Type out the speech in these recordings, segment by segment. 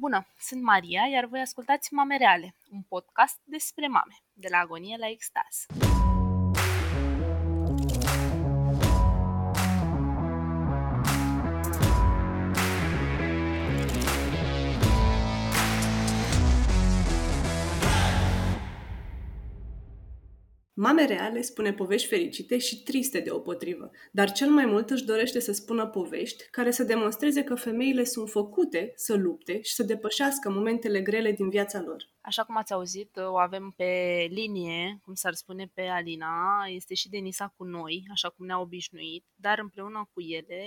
Bună, sunt Maria, iar voi ascultați Mame Reale, un podcast despre mame, de la agonie la extaz. Mame reale spune povești fericite și triste deopotrivă, dar cel mai mult își dorește să spună povești care să demonstreze că femeile sunt făcute să lupte și să depășească momentele grele din viața lor. Așa cum ați auzit, o avem pe linie, cum s-ar spune pe Alina, este și Denisa cu noi, așa cum ne-a obișnuit, dar împreună cu ele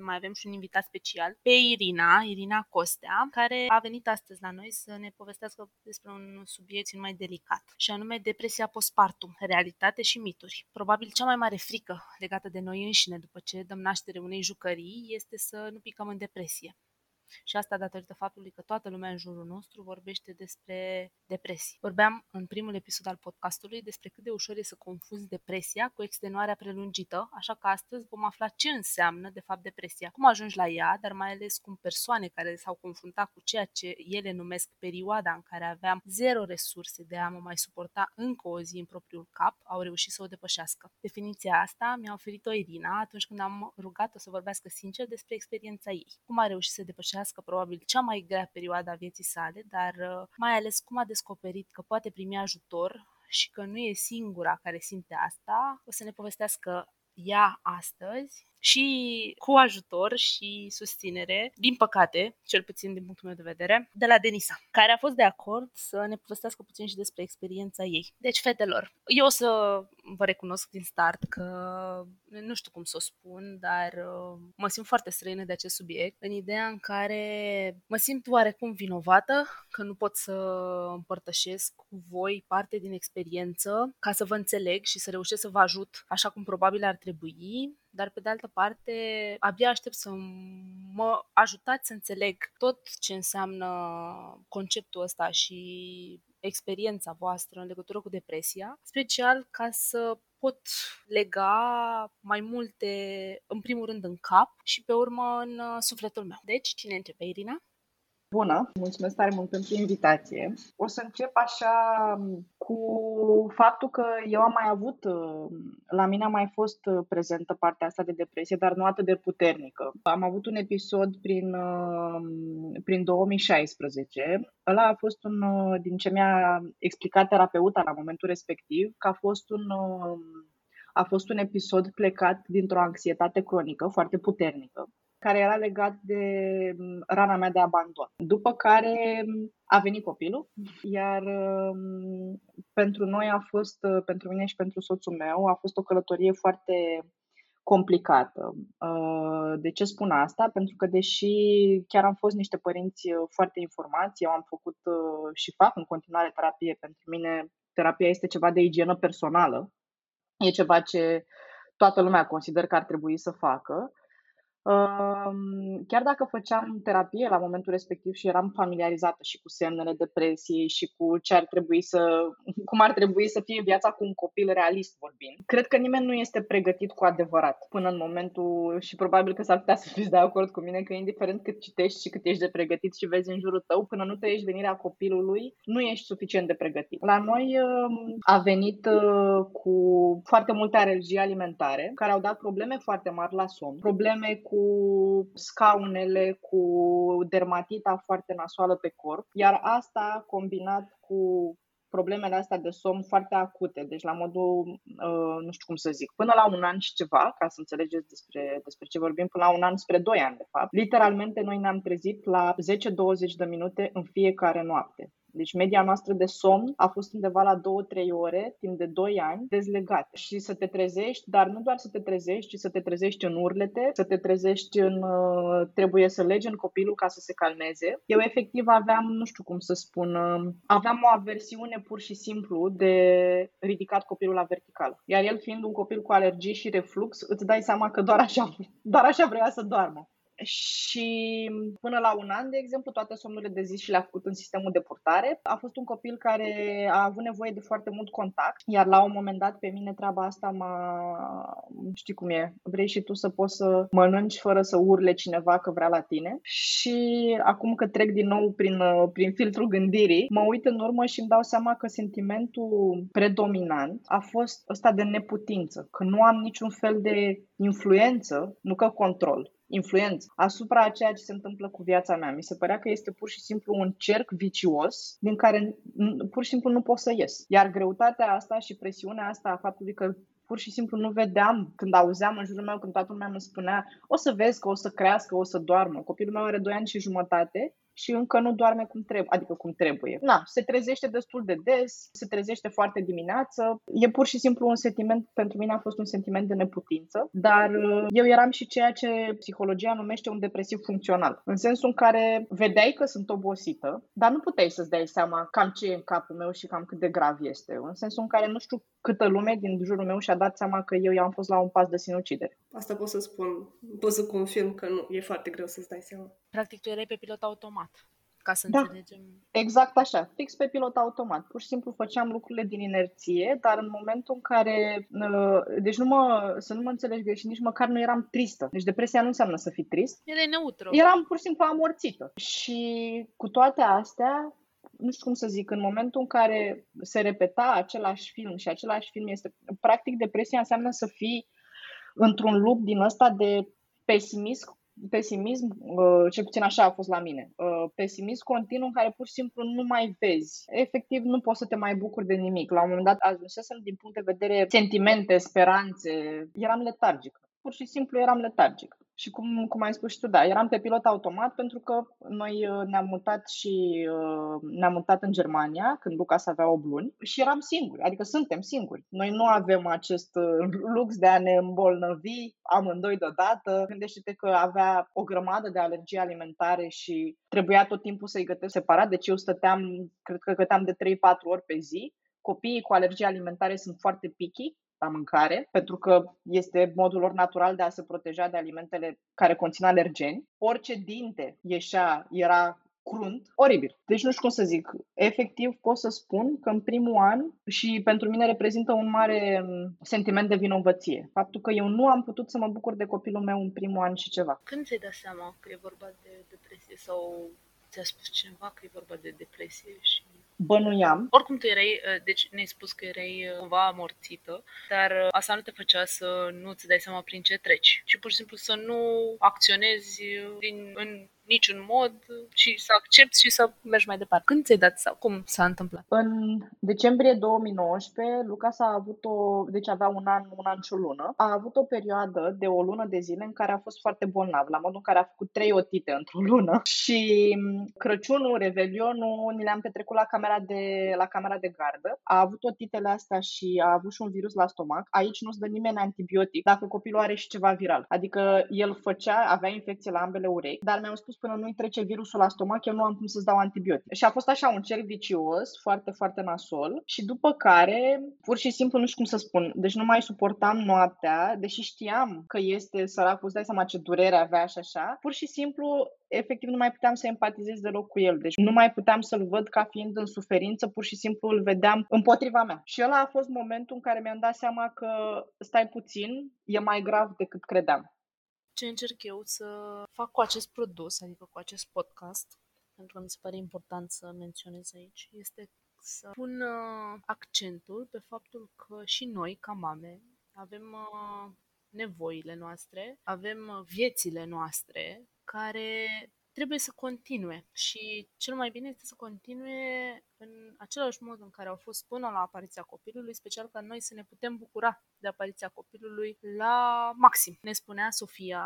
mai avem și un invitat special, pe Irina, Irina Costea, care a venit astăzi la noi să ne povestească despre un subiect mai delicat, și anume depresia postpartum, realitate și mituri. Probabil cea mai mare frică legată de noi înșine după ce dăm naștere unei jucării este să nu picăm în depresie. Și asta datorită faptului că toată lumea în jurul nostru vorbește despre depresie. Vorbeam în primul episod al podcastului despre cât de ușor e să confuzi depresia cu extenuarea prelungită, așa că astăzi vom afla ce înseamnă de fapt depresia, cum ajungi la ea, dar mai ales cum persoane care s-au confruntat cu ceea ce ele numesc perioada în care aveam zero resurse de a mă mai suporta încă o zi în propriul cap, au reușit să o depășească. Definiția asta mi-a oferit-o Irina atunci când am rugat-o să vorbească sincer despre experiența ei. Cum a reușit să depășească depășească probabil cea mai grea perioadă a vieții sale, dar uh, mai ales cum a descoperit că poate primi ajutor și că nu e singura care simte asta, o să ne povestească ea astăzi și cu ajutor și susținere, din păcate, cel puțin din punctul meu de vedere, de la Denisa, care a fost de acord să ne povestească puțin și despre experiența ei. Deci, fetelor, eu o să vă recunosc din start că nu știu cum să o spun, dar uh, mă simt foarte străină de acest subiect, în ideea în care mă simt oarecum vinovată că nu pot să împărtășesc cu voi parte din experiență ca să vă înțeleg și să reușesc să vă ajut așa cum probabil ar trebui, dar pe de altă parte abia aștept să mă ajutați să înțeleg tot ce înseamnă conceptul ăsta și experiența voastră în legătură cu depresia, special ca să pot lega mai multe, în primul rând, în cap și pe urmă în uh, sufletul meu. Deci, cine începe, Irina? Bună, mulțumesc tare mult pentru invitație. O să încep așa cu faptul că eu am mai avut, la mine a mai fost prezentă partea asta de depresie, dar nu atât de puternică. Am avut un episod prin, prin 2016. Ăla a fost un, din ce mi-a explicat terapeuta la momentul respectiv, că a fost un a fost un episod plecat dintr-o anxietate cronică foarte puternică care era legat de mm, rana mea de abandon. După care mm, a venit copilul, iar mm, pentru noi a fost, pentru mine și pentru soțul meu, a fost o călătorie foarte complicată. Uh, de ce spun asta? Pentru că deși chiar am fost niște părinți uh, foarte informați, eu am făcut uh, și fac în continuare terapie, pentru mine terapia este ceva de igienă personală, e ceva ce toată lumea consider că ar trebui să facă. Chiar dacă făceam terapie la momentul respectiv și eram familiarizată și cu semnele depresiei și cu ce ar trebui să, cum ar trebui să fie viața cu un copil realist vorbind, cred că nimeni nu este pregătit cu adevărat până în momentul și probabil că s-ar putea să fiți de acord cu mine că indiferent cât citești și cât ești de pregătit și vezi în jurul tău, până nu trăiești venirea copilului, nu ești suficient de pregătit. La noi a venit uh, cu foarte multe alergii alimentare care au dat probleme foarte mari la somn, probleme cu cu scaunele, cu dermatita foarte nasoală pe corp, iar asta combinat cu problemele astea de somn foarte acute, deci la modul, uh, nu știu cum să zic, până la un an și ceva, ca să înțelegeți despre, despre ce vorbim, până la un an spre doi ani, de fapt. Literalmente, noi ne-am trezit la 10-20 de minute în fiecare noapte. Deci media noastră de somn a fost undeva la 2-3 ore, timp de 2 ani, dezlegat. Și să te trezești, dar nu doar să te trezești, ci să te trezești în urlete, să te trezești în... Uh, trebuie să legi în copilul ca să se calmeze. Eu efectiv aveam, nu știu cum să spun, uh, aveam o aversiune pur și simplu de ridicat copilul la vertical. Iar el fiind un copil cu alergii și reflux, îți dai seama că doar așa, doar așa vrea să doarmă. Și până la un an, de exemplu, toate somnurile de zi și le-a făcut în sistemul de purtare. A fost un copil care a avut nevoie de foarte mult contact, iar la un moment dat pe mine treaba asta m-a... știi cum e, vrei și tu să poți să mănânci fără să urle cineva că vrea la tine. Și acum că trec din nou prin, prin filtrul gândirii, mă uit în urmă și îmi dau seama că sentimentul predominant a fost ăsta de neputință, că nu am niciun fel de influență, nu că control, influență asupra a ceea ce se întâmplă cu viața mea. Mi se părea că este pur și simplu un cerc vicios din care pur și simplu nu pot să ies. Iar greutatea asta și presiunea asta a faptului că pur și simplu nu vedeam când auzeam în jurul meu, când toată lumea îmi spunea o să vezi că o să crească, o să doarmă. Copilul meu are 2 ani și jumătate și încă nu doarme cum trebuie, adică cum trebuie. Na, se trezește destul de des, se trezește foarte dimineață. E pur și simplu un sentiment, pentru mine a fost un sentiment de neputință, dar uh, eu eram și ceea ce psihologia numește un depresiv funcțional. În sensul în care vedeai că sunt obosită, dar nu puteai să-ți dai seama cam ce e în capul meu și cam cât de grav este. În sensul în care nu știu câtă lume din jurul meu și-a dat seama că eu i-am fost la un pas de sinucidere. Asta pot să spun, pot să confirm că nu, e foarte greu să-ți dai seama. Practic tu erai pe pilot automat ca să da, înțelegem. Exact așa, fix pe pilot automat. Pur și simplu făceam lucrurile din inerție, dar în momentul în care, uh, deci nu mă, să nu mă înțelegi greșit, nici măcar nu eram tristă. Deci depresia nu înseamnă să fii trist. Era neutru. Eram pur și simplu amorțită. Și cu toate astea, nu știu cum să zic, în momentul în care se repeta același film și același film este, practic, depresia înseamnă să fii într-un loop din ăsta de pesimism pesimism, uh, cel puțin așa a fost la mine, uh, pesimism continuu în care pur și simplu nu mai vezi. Efectiv, nu poți să te mai bucuri de nimic. La un moment dat ajunsesem din punct de vedere sentimente, speranțe, eram letargic. Pur și simplu eram letargic. Și cum, cum ai spus și tu, da, eram pe pilot automat pentru că noi uh, ne-am mutat și uh, ne-am mutat în Germania când Lucas avea 8 luni și eram singuri, adică suntem singuri. Noi nu avem acest uh, lux de a ne îmbolnăvi amândoi deodată. Gândește-te că avea o grămadă de alergii alimentare și trebuia tot timpul să-i gătesc separat, deci eu stăteam, cred că găteam de 3-4 ori pe zi. Copiii cu alergii alimentare sunt foarte picky, la mâncare, pentru că este modul lor natural de a se proteja de alimentele care conțin alergeni. Orice dinte ieșea era crunt, oribil. Deci nu știu cum să zic. Efectiv pot să spun că în primul an și pentru mine reprezintă un mare mm, sentiment de vinovăție. Faptul că eu nu am putut să mă bucur de copilul meu în primul an și ceva. Când ți-ai dat seama că e vorba de depresie sau ți-a spus cineva că e vorba de depresie și bănuiam. Oricum tu erai, uh, deci ne-ai spus că erai uh, cumva amorțită, dar uh, asta nu te făcea să nu-ți dai seama prin ce treci și pur și simplu să nu acționezi din, în niciun mod și să accepti și să mergi mai departe. Când ți-ai dat sau cum s-a întâmplat? În decembrie 2019, Lucas a avut o, deci avea un an, un an și o lună, a avut o perioadă de o lună de zile în care a fost foarte bolnav, la modul în care a făcut trei otite într-o lună și Crăciunul, Revelionul, ni le-am petrecut la camera de, la camera de gardă. A avut otitele astea și a avut și un virus la stomac. Aici nu-ți dă nimeni antibiotic dacă copilul are și ceva viral. Adică el făcea, avea infecție la ambele urechi, dar mi-au spus până nu-i trece virusul la stomac, eu nu am cum să-ți dau antibiotic. Și a fost așa un cerc vicios, foarte, foarte nasol și după care, pur și simplu, nu știu cum să spun, deci nu mai suportam noaptea, deși știam că este săracul, îți dai seama ce durere avea și așa, pur și simplu efectiv nu mai puteam să empatizez deloc cu el. Deci nu mai puteam să-l văd ca fiind în suferință, pur și simplu îl vedeam împotriva mea. Și ăla a fost momentul în care mi-am dat seama că stai puțin, e mai grav decât credeam ce încerc eu să fac cu acest produs, adică cu acest podcast, pentru că mi se pare important să menționez aici, este să pun uh, accentul pe faptul că și noi, ca mame, avem uh, nevoile noastre, avem uh, viețile noastre care trebuie să continue și cel mai bine este să continue în același mod în care au fost până la apariția copilului, special ca noi să ne putem bucura de apariția copilului la maxim. Ne spunea Sofia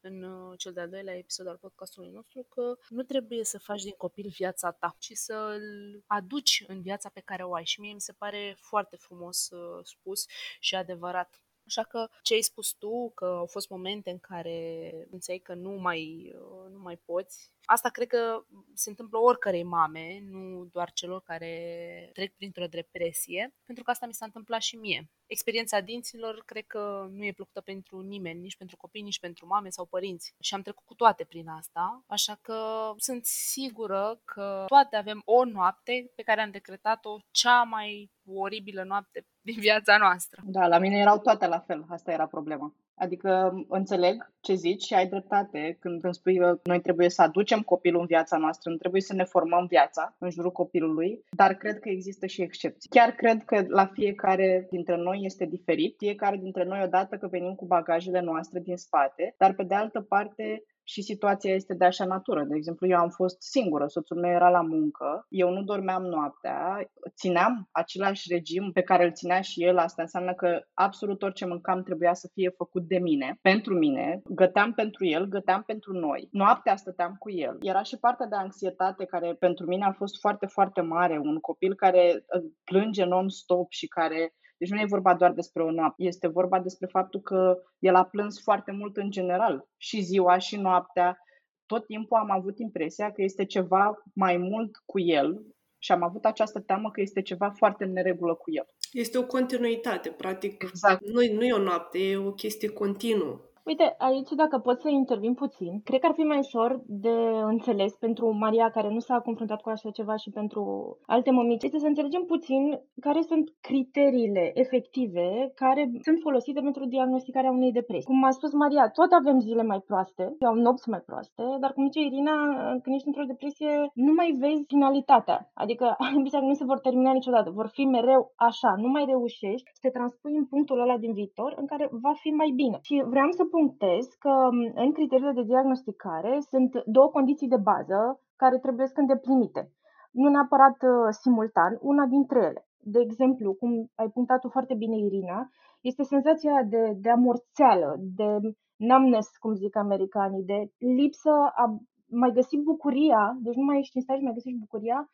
în uh, cel de-al doilea episod al podcastului nostru că nu trebuie să faci din copil viața ta, ci să-l aduci în viața pe care o ai. Și mie mi se pare foarte frumos uh, spus și adevărat. Așa că ce ai spus tu, că au fost momente în care înțeleg că nu mai, uh, nu mai poți Asta cred că se întâmplă oricărei mame, nu doar celor care trec printr-o depresie, pentru că asta mi s-a întâmplat și mie. Experiența dinților cred că nu e plăcută pentru nimeni, nici pentru copii, nici pentru mame sau părinți. Și am trecut cu toate prin asta, așa că sunt sigură că toate avem o noapte pe care am decretat-o cea mai oribilă noapte din viața noastră. Da, la mine erau toate la fel, asta era problema. Adică înțeleg ce zici și ai dreptate când îmi spui că noi trebuie să aducem copilul în viața noastră, nu trebuie să ne formăm viața în jurul copilului, dar cred că există și excepții. Chiar cred că la fiecare dintre noi este diferit, fiecare dintre noi odată că venim cu bagajele noastre din spate, dar pe de altă parte și situația este de așa natură. De exemplu, eu am fost singură, soțul meu era la muncă, eu nu dormeam noaptea, țineam același regim pe care îl ținea și el, asta înseamnă că absolut orice mâncam trebuia să fie făcut de mine, pentru mine, găteam pentru el, găteam pentru noi. Noaptea stăteam cu el. Era și partea de anxietate care pentru mine a fost foarte, foarte mare. Un copil care uh, plânge non-stop și care deci nu e vorba doar despre o noapte, este vorba despre faptul că el a plâns foarte mult în general, și ziua și noaptea. Tot timpul am avut impresia că este ceva mai mult cu el și am avut această teamă că este ceva foarte în neregulă cu el. Este o continuitate, practic. Exact. Nu, nu e o noapte, e o chestie continuă. Uite, aici dacă pot să intervin puțin, cred că ar fi mai ușor de înțeles pentru Maria care nu s-a confruntat cu așa ceva și pentru alte mămici, este să înțelegem puțin care sunt criteriile efective care sunt folosite pentru diagnosticarea unei depresii. Cum a spus Maria, tot avem zile mai proaste, sau nopți mai proaste, dar cum zice Irina, când ești într-o depresie, nu mai vezi finalitatea. Adică ambiția nu se vor termina niciodată, vor fi mereu așa, nu mai reușești să te transpui în punctul ăla din viitor în care va fi mai bine. Și vreau să punctez că în criteriile de diagnosticare sunt două condiții de bază care trebuie să îndeplinite. Nu neapărat uh, simultan, una dintre ele. De exemplu, cum ai punctat-o foarte bine, Irina, este senzația de, de amorțeală, de numbness, cum zic americanii, de lipsă a mai găsi bucuria, deci nu mai ești în stare mai găsești bucuria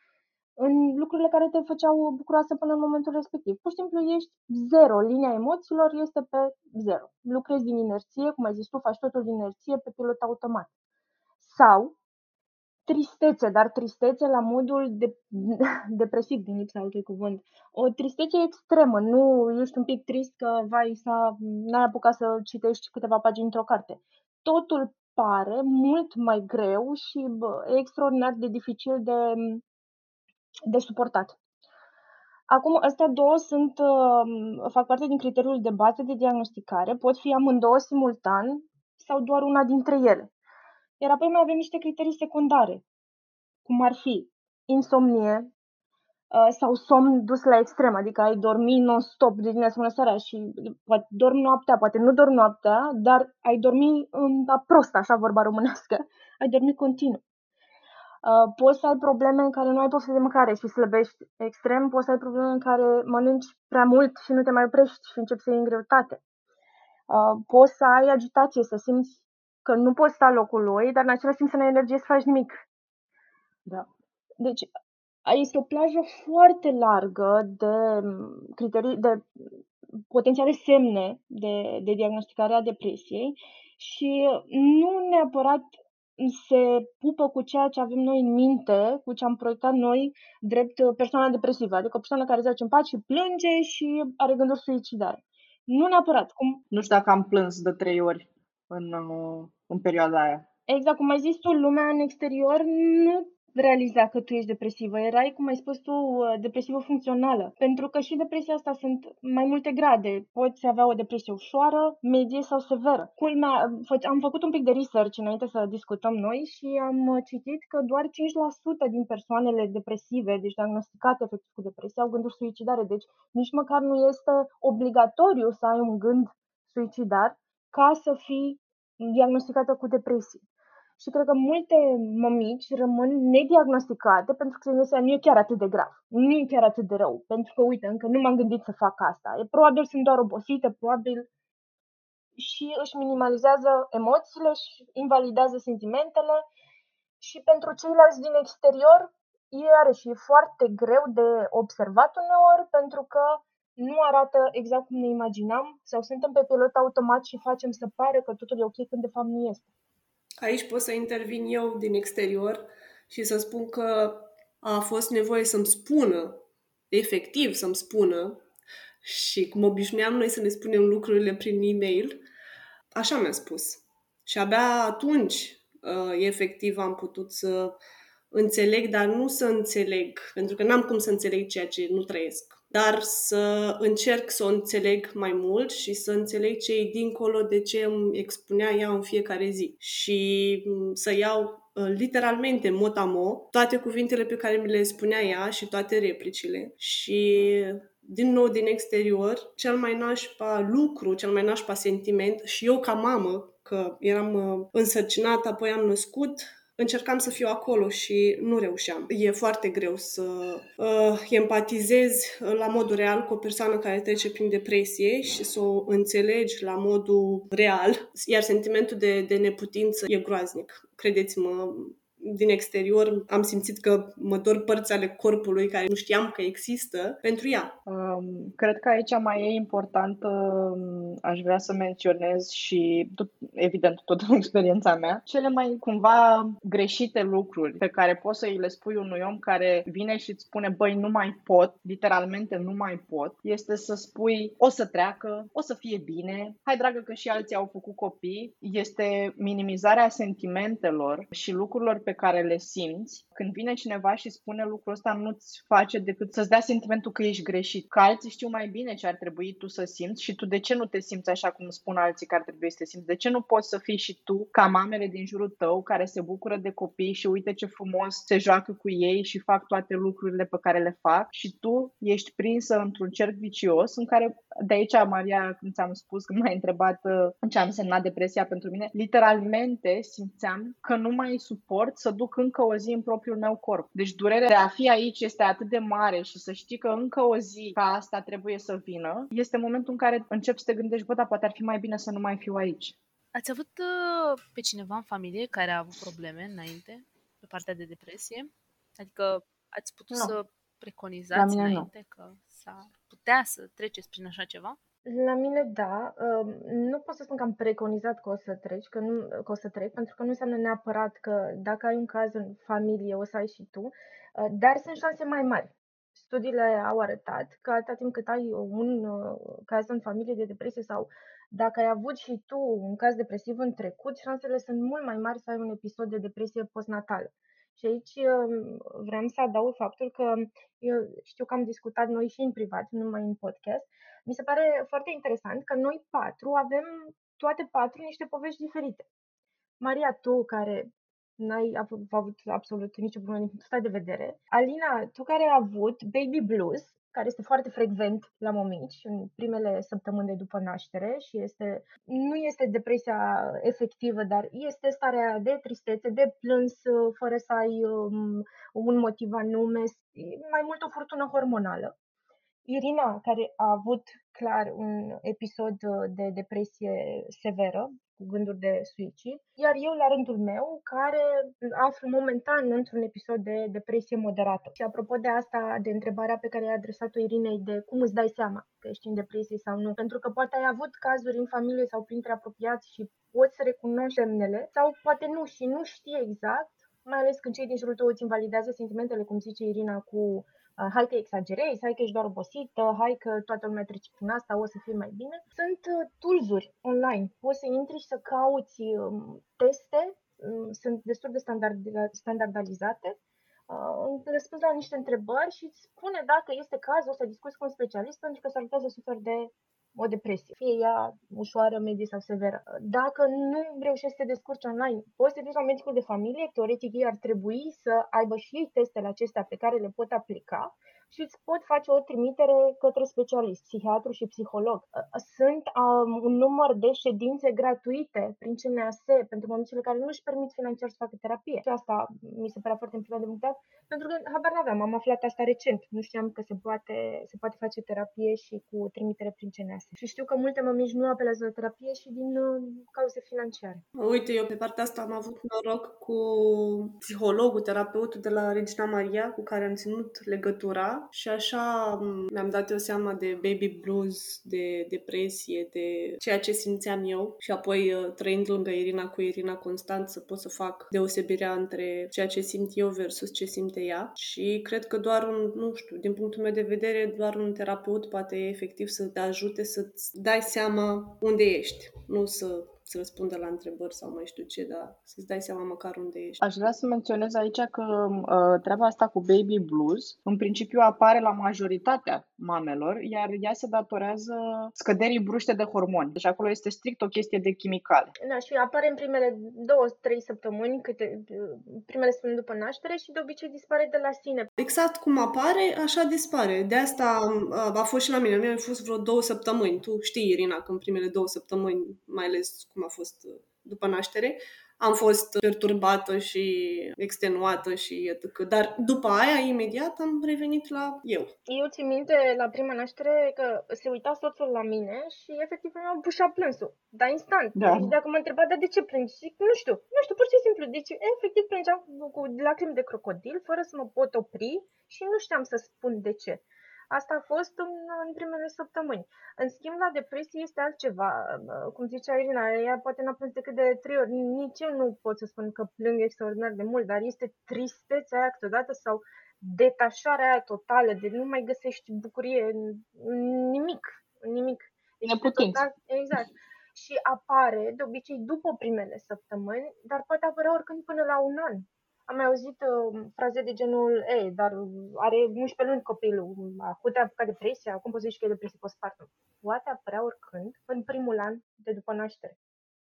în lucrurile care te făceau bucuroasă până în momentul respectiv. Pur și simplu ești zero, linia emoțiilor este pe zero. Lucrezi din inerție, cum ai zis tu, faci totul din inerție pe pilot automat. Sau tristețe, dar tristețe la modul de, depresiv, din lipsa altui cuvânt. O tristețe extremă, nu ești un pic trist că, vai, să n-ai apucat să citești câteva pagini într-o carte. Totul pare mult mai greu și bă, extraordinar de dificil de de suportat. Acum, astea două sunt, uh, fac parte din criteriul de bază de diagnosticare, pot fi amândouă simultan sau doar una dintre ele. Iar apoi mai avem niște criterii secundare, cum ar fi insomnie uh, sau somn dus la extrem, adică ai dormi non-stop de dimineața până seara și poate dormi noaptea, poate nu dormi noaptea, dar ai dormi în prost, așa vorba românească, ai dormi continuu. Uh, poți să ai probleme în care nu ai poftă de mâncare și slăbești extrem, poți să ai probleme în care mănânci prea mult și nu te mai oprești și începi să iei în greutate. Uh, poți să ai agitație, să simți că nu poți sta locul lui, dar în același timp să nu ai energie să faci nimic. Da. Deci, este o plajă foarte largă de criterii, de potențiale semne de, de diagnosticare a depresiei și nu neapărat se pupă cu ceea ce avem noi în minte, cu ce am proiectat noi drept uh, persoana depresivă, adică o persoană care zace în pat și plânge și are gânduri suicidare. Nu neapărat. Cum... Nu știu dacă am plâns de trei ori în, uh, în perioada aia. Exact, cum ai zis tu, lumea în exterior nu realiza că tu ești depresivă. Erai, cum ai spus tu, uh, depresivă funcțională. Pentru că și depresia asta sunt mai multe grade. Poți avea o depresie ușoară, medie sau severă. Culmea, am făcut un pic de research înainte să discutăm noi și am uh, citit că doar 5% din persoanele depresive, deci diagnosticate efectiv cu depresie, au gânduri suicidare. Deci nici măcar nu este obligatoriu să ai un gând suicidar ca să fii diagnosticată cu depresie și cred că multe mămici rămân nediagnosticate pentru că se gândesc nu e chiar atât de grav, nu e chiar atât de rău, pentru că, uite, încă nu m-am gândit să fac asta. E probabil sunt doar obosită, probabil și își minimalizează emoțiile și invalidează sentimentele și pentru ceilalți din exterior, iarăși e foarte greu de observat uneori pentru că nu arată exact cum ne imaginam sau suntem pe pilot automat și facem să pare că totul e ok când de fapt nu este. Aici pot să intervin eu din exterior și să spun că a fost nevoie să-mi spună, efectiv să-mi spună, și cum obișnuiam noi să ne spunem lucrurile prin e-mail, așa mi-a spus. Și abia atunci, uh, efectiv, am putut să înțeleg, dar nu să înțeleg, pentru că n-am cum să înțeleg ceea ce nu trăiesc dar să încerc să o înțeleg mai mult și să înțeleg ce e dincolo de ce îmi expunea ea în fiecare zi. Și mm, să iau uh, literalmente mot toate cuvintele pe care mi le spunea ea și toate replicile și din nou din exterior, cel mai nașpa lucru, cel mai nașpa sentiment și eu ca mamă, că eram uh, însărcinată, apoi am născut, încercam să fiu acolo și nu reușeam. E foarte greu să uh, empatizezi la modul real cu o persoană care trece prin depresie și să o înțelegi la modul real, iar sentimentul de, de neputință e groaznic. Credeți-mă, din exterior am simțit că mă dor părți ale corpului care nu știam că există pentru ea. Um, cred că aici mai e important, um, aș vrea să menționez și, evident, tot în experiența mea, cele mai cumva greșite lucruri pe care poți să îi le spui unui om care vine și îți spune, băi, nu mai pot, literalmente nu mai pot, este să spui, o să treacă, o să fie bine, hai dragă că și alții au făcut copii, este minimizarea sentimentelor și lucrurilor pe pe care le simți, când vine cineva și spune lucrul ăsta, nu-ți face decât să-ți dea sentimentul că ești greșit. Că alții știu mai bine ce ar trebui tu să simți și tu de ce nu te simți așa cum spun alții că ar trebui să te simți? De ce nu poți să fii și tu ca mamele din jurul tău care se bucură de copii și uite ce frumos se joacă cu ei și fac toate lucrurile pe care le fac și tu ești prinsă într-un cerc vicios în care de aici, Maria, când ți-am spus, când m-ai întrebat uh, ce am semnat depresia pentru mine, literalmente simțeam că nu mai suport să duc încă o zi în propriul meu corp. Deci durerea de a fi aici este atât de mare și să știi că încă o zi ca asta trebuie să vină, este momentul în care începi să te gândești, bă, dar poate ar fi mai bine să nu mai fiu aici. Ați avut uh, pe cineva în familie care a avut probleme înainte, pe partea de depresie? Adică ați putut no. să preconizați înainte nu. că s-a putea să treceți prin așa ceva? La mine, da. Nu pot să spun că am preconizat că o să treci, că, nu, că o să trec, pentru că nu înseamnă neapărat că dacă ai un caz în familie, o să ai și tu, uh, dar sunt șanse mai mari. Studiile au arătat că atâta timp cât ai un uh, caz în familie de depresie sau dacă ai avut și tu un caz depresiv în trecut, șansele sunt mult mai mari să ai un episod de depresie postnatală. Și aici um, vreau să adaug faptul că eu știu că am discutat noi și în privat, nu numai în podcast. Mi se pare foarte interesant că noi patru avem toate patru niște povești diferite. Maria, tu care n-ai avut absolut nicio problemă din punctul de vedere. Alina, tu care ai avut baby blues, care este foarte frecvent la mămici în primele săptămâni de după naștere și este, nu este depresia efectivă, dar este starea de tristețe, de plâns fără să ai um, un motiv anume, mai mult o furtună hormonală. Irina, care a avut clar un episod de depresie severă, cu gânduri de suicid, iar eu, la rândul meu, care aflu momentan într-un episod de depresie moderată. Și apropo de asta, de întrebarea pe care ai adresat-o Irinei de cum îți dai seama că ești în depresie sau nu, pentru că poate ai avut cazuri în familie sau printre apropiați și poți să recunoști semnele, sau poate nu și nu știi exact, mai ales când cei din jurul tău îți invalidează sentimentele, cum zice Irina, cu Uh, hai că exagerezi, hai că ești doar obosită, hai că toată lumea trece prin asta, o să fie mai bine. Sunt uh, toolsuri online. Poți să intri și să cauți um, teste, um, sunt destul de standardizate, uh, răspunzi la niște întrebări și îți spune dacă este cazul să discuți cu un specialist pentru că s-ar putea să suferi de o depresie, fie ea ușoară, medie sau severă. Dacă nu reușești să te descurci online, poți să te duci la medicul de familie, teoretic ei ar trebui să aibă și ei testele acestea pe care le pot aplica și îți pot face o trimitere către specialist, psihiatru și psiholog. Sunt um, un număr de ședințe gratuite prin CNAS pentru mămicile care nu își permit financiar să facă terapie. Și asta mi se părea foarte important de punctat, pentru că habar n-aveam, am aflat asta recent. Nu știam că se poate, se poate face terapie și cu trimitere prin CNAS. Și știu că multe mămici nu apelează la terapie și din uh, cauze financiare. Uite, eu pe partea asta am avut noroc cu psihologul, terapeutul de la Regina Maria, cu care am ținut legătura și așa mi-am dat eu seama de baby blues, de depresie, de ceea ce simțeam eu. Și apoi uh, trăind lângă Irina cu Irina constant să pot să fac deosebirea între ceea ce simt eu versus ce simte ea. Și cred că doar un, nu știu, din punctul meu de vedere, doar un terapeut poate efectiv să te ajute să-ți dai seama unde ești, nu să să răspundă la întrebări sau mai știu ce, dar să-ți dai seama măcar unde ești. Aș vrea să menționez aici că uh, treaba asta cu baby blues, în principiu apare la majoritatea mamelor, iar ea se datorează scăderii bruște de hormoni. Deci acolo este strict o chestie de chimicale. Da, și apare în primele două, trei săptămâni, câte, primele săptămâni după naștere și de obicei dispare de la sine. Exact cum apare, așa dispare. De asta a fost și la mine. Mie a fost vreo două săptămâni. Tu știi, Irina, că în primele două săptămâni, mai ales cum a fost după naștere, am fost perturbată și extenuată și etc. Dar după aia, imediat, am revenit la eu. Eu țin minte la prima naștere că se uita soțul la mine și efectiv mi-a pușa plânsul. Dar instant. Da. Și dacă mă întreba, dar de ce plângi? Zic, nu știu, nu știu, pur și simplu. Deci, efectiv, plângeam cu lacrimi de crocodil, fără să mă pot opri și nu știam să spun de ce. Asta a fost în, în primele săptămâni. În schimb, la depresie este altceva. Cum zicea Irina, ea poate n-a plâns decât de trei ori. Nici eu nu pot să spun că plâng extraordinar de mult, dar este tristețea aia câteodată sau detașarea aia totală, de nu mai găsești bucurie în nimic, în nimic. Deci, total, exact. Și apare, de obicei, după primele săptămâni, dar poate apărea oricând până la un an. Am mai auzit uh, fraze de genul, ei, dar are 11 luni copilul, acum te-a apucat depresia, acum poți zici că e depresie postpartum. Poate apărea oricând, în primul an de după naștere.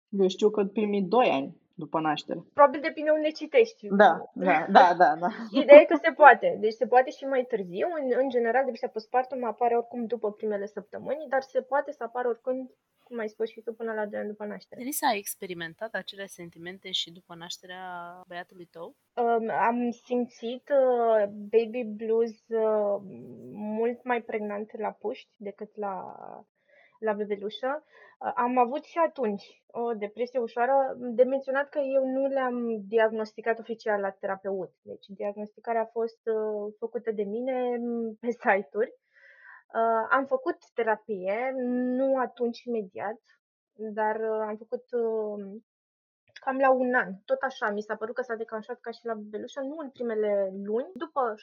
Eu știu că primii 2 ani după naștere. Probabil depinde unde citești. Da, da, da, da. da. Ideea e că se poate. Deci se poate și mai târziu. În, în general, depresia postpartum apare oricum după primele săptămâni, dar se poate să apară oricând cum ai spus și tu, până la 2 ani după naștere. Denisa, ai experimentat acele sentimente și după nașterea băiatului tău? Um, am simțit uh, baby blues uh, mult mai pregnant la puști decât la, la bebelușă. Uh, am avut și atunci o depresie ușoară. De menționat că eu nu le-am diagnosticat oficial la terapeut. Deci diagnosticarea a fost uh, făcută de mine pe site-uri Uh, am făcut terapie, nu atunci imediat, dar uh, am făcut uh, cam la un an. Tot așa, mi s-a părut că s-a declanșat ca și la bebelușă, nu în primele luni, după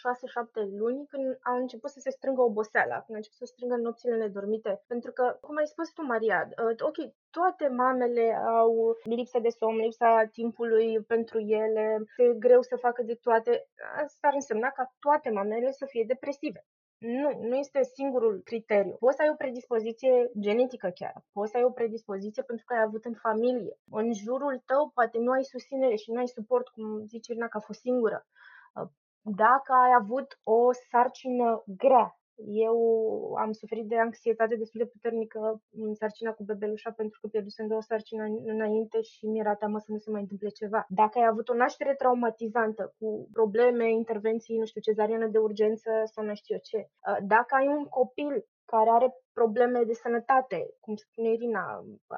6-7 luni, când a început să se strângă oboseala, când a început să strângă nopțile nedormite. Pentru că, cum ai spus tu, Maria, ok, toate mamele au lipsă de somn, lipsa timpului pentru ele, e greu să facă de toate. Asta ar însemna ca toate mamele să fie depresive. Nu, nu este singurul criteriu. Poți să ai o predispoziție genetică chiar, poți să ai o predispoziție pentru că ai avut în familie. În jurul tău poate nu ai susținere și nu ai suport, cum zice Irina, că a fost singură. Dacă ai avut o sarcină grea, eu am suferit de anxietate destul de puternică în sarcina cu bebelușa pentru că pierdusem două sarcini înainte și mi-era teamă să nu se mai întâmple ceva. Dacă ai avut o naștere traumatizantă cu probleme, intervenții, nu știu, cezariană de urgență sau nu știu eu ce, dacă ai un copil care are probleme de sănătate, cum spune Irina,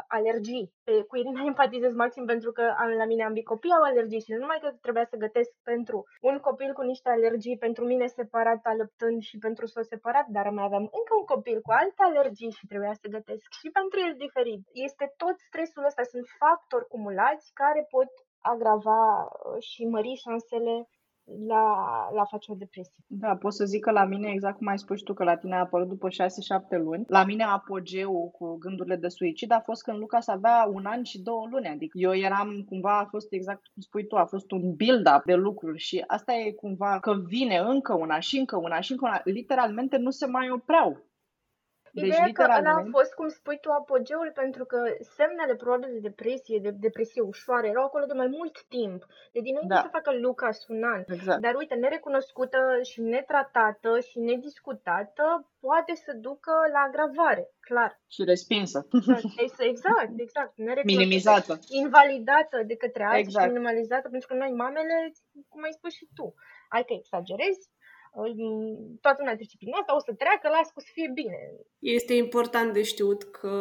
alergii. Pe, cu Irina empatizez maxim pentru că la mine ambii copii au alergii și nu numai că trebuia să gătesc pentru un copil cu niște alergii, pentru mine separat, alăptând și pentru soț separat, dar mai aveam încă un copil cu alte alergii și trebuia să gătesc și pentru el diferit. Este tot stresul ăsta, sunt factori cumulați care pot agrava uh, și mări șansele la, la face o depresie. Da, pot să zic că la mine, exact cum ai spus tu, că la tine a apărut după 6-7 luni. La mine apogeul cu gândurile de suicid a fost când Lucas avea un an și două luni. Adică eu eram, cumva, a fost exact cum spui tu, a fost un build-up de lucruri și asta e cumva că vine încă una și încă una și încă una. Literalmente nu se mai opreau. Deci, Ideea că ăla a fost, cum spui tu, apogeul, pentru că semnele probabil de depresie, de depresie ușoară, erau acolo de mai mult timp. De dinainte da. să facă Lucas un an. Exact. Dar uite, nerecunoscută și netratată și nediscutată, poate să ducă la agravare, clar. Și respinsă. Exact, exact. exact. Minimizată. Invalidată de către alții exact. și minimalizată, pentru că noi, mamele, cum ai spus și tu, ai că exagerezi, toată lumea trece prin asta, o să treacă, las că o să fie bine. Este important de știut că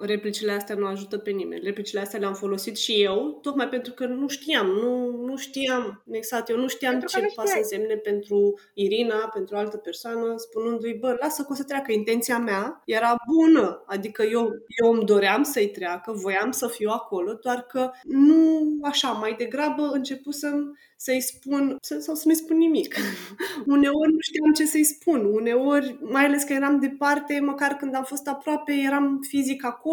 replicile astea nu ajută pe nimeni. Replicile astea le-am folosit și eu, tocmai pentru că nu știam, nu, nu știam, exact, eu nu știam pentru ce poate să însemne pentru Irina, pentru altă persoană, spunându-i, bă, lasă că o să treacă. Intenția mea era bună, adică eu, eu îmi doream să-i treacă, voiam să fiu acolo, doar că nu așa, mai degrabă începusem să-i spun, sau să nu-i spun nimic. Uneori nu știam ce să-i spun, uneori, mai ales că eram departe, măcar când am fost aproape, eram fizic acolo,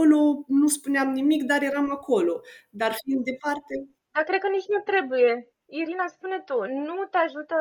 nu spuneam nimic, dar eram acolo. Dar fiind departe... Dar cred că nici nu trebuie. Irina, spune tu, nu te ajută,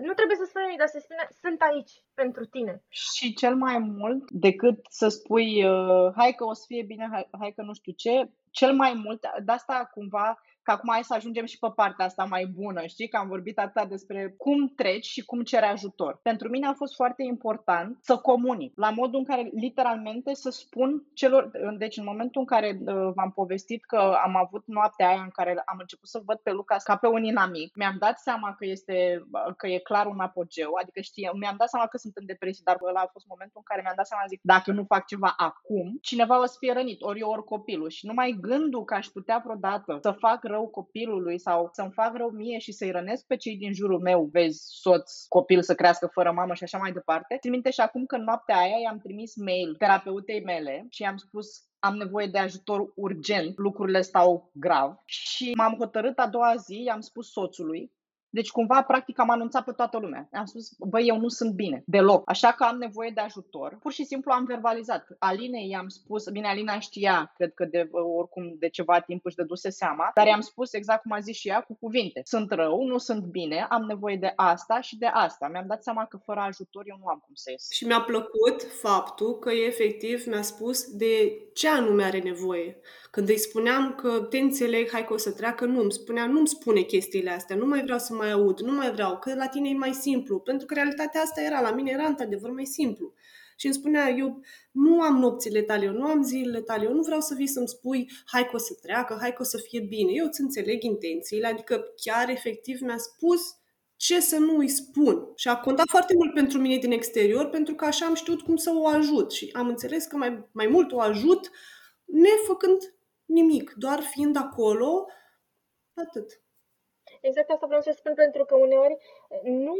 nu trebuie să spui nimic, dar să spune, sunt aici pentru tine. Și cel mai mult decât să spui, uh, hai că o să fie bine, hai, hai că nu știu ce, cel mai mult, de asta cumva că acum hai să ajungem și pe partea asta mai bună, știi? Că am vorbit atât despre cum treci și cum cere ajutor. Pentru mine a fost foarte important să comunic, la modul în care literalmente să spun celor, deci în momentul în care uh, v-am povestit că am avut noaptea aia în care am început să văd pe Lucas ca pe un inamic, mi-am dat seama că este, că e clar un apogeu, adică știi, mi-am dat seama că sunt în depresie, dar ăla a fost momentul în care mi-am dat seama, zic, dacă nu fac ceva acum, cineva o să fie rănit, ori eu, ori copilul. Și numai gândul că aș putea vreodată să fac rău copilului sau să-mi fac rău mie și să-i rănesc pe cei din jurul meu, vezi, soț, copil să crească fără mamă și așa mai departe. Țin minte și acum că în noaptea aia i-am trimis mail terapeutei mele și i-am spus am nevoie de ajutor urgent, lucrurile stau grav și m-am hotărât a doua zi, i-am spus soțului deci, cumva, practic, am anunțat pe toată lumea. Am spus, băi, eu nu sunt bine, deloc. Așa că am nevoie de ajutor. Pur și simplu am verbalizat. Alinei i-am spus, bine, Alina știa, cred că de oricum de ceva timp își dăduse seama, dar i-am spus exact cum a zis și ea, cu cuvinte. Sunt rău, nu sunt bine, am nevoie de asta și de asta. Mi-am dat seama că fără ajutor eu nu am cum să ies. Și mi-a plăcut faptul că efectiv mi-a spus de ce anume are nevoie. Când îi spuneam că te înțeleg, hai că o să treacă, nu, îmi spunea, nu-mi spune chestiile astea, nu mai vreau să mai aud, nu mai vreau, că la tine e mai simplu. Pentru că realitatea asta era, la mine era într-adevăr mai simplu. Și îmi spunea, eu nu am nopțile tale, eu nu am zilele tale, eu nu vreau să vii să-mi spui, hai că o să treacă, hai că o să fie bine. Eu îți înțeleg intențiile, adică chiar efectiv mi-a spus ce să nu îi spun. Și a contat foarte mult pentru mine din exterior, pentru că așa am știut cum să o ajut. Și am înțeles că mai, mai mult o ajut nefăcând nimic, doar fiind acolo, atât. Exact asta vreau să spun, pentru că uneori nu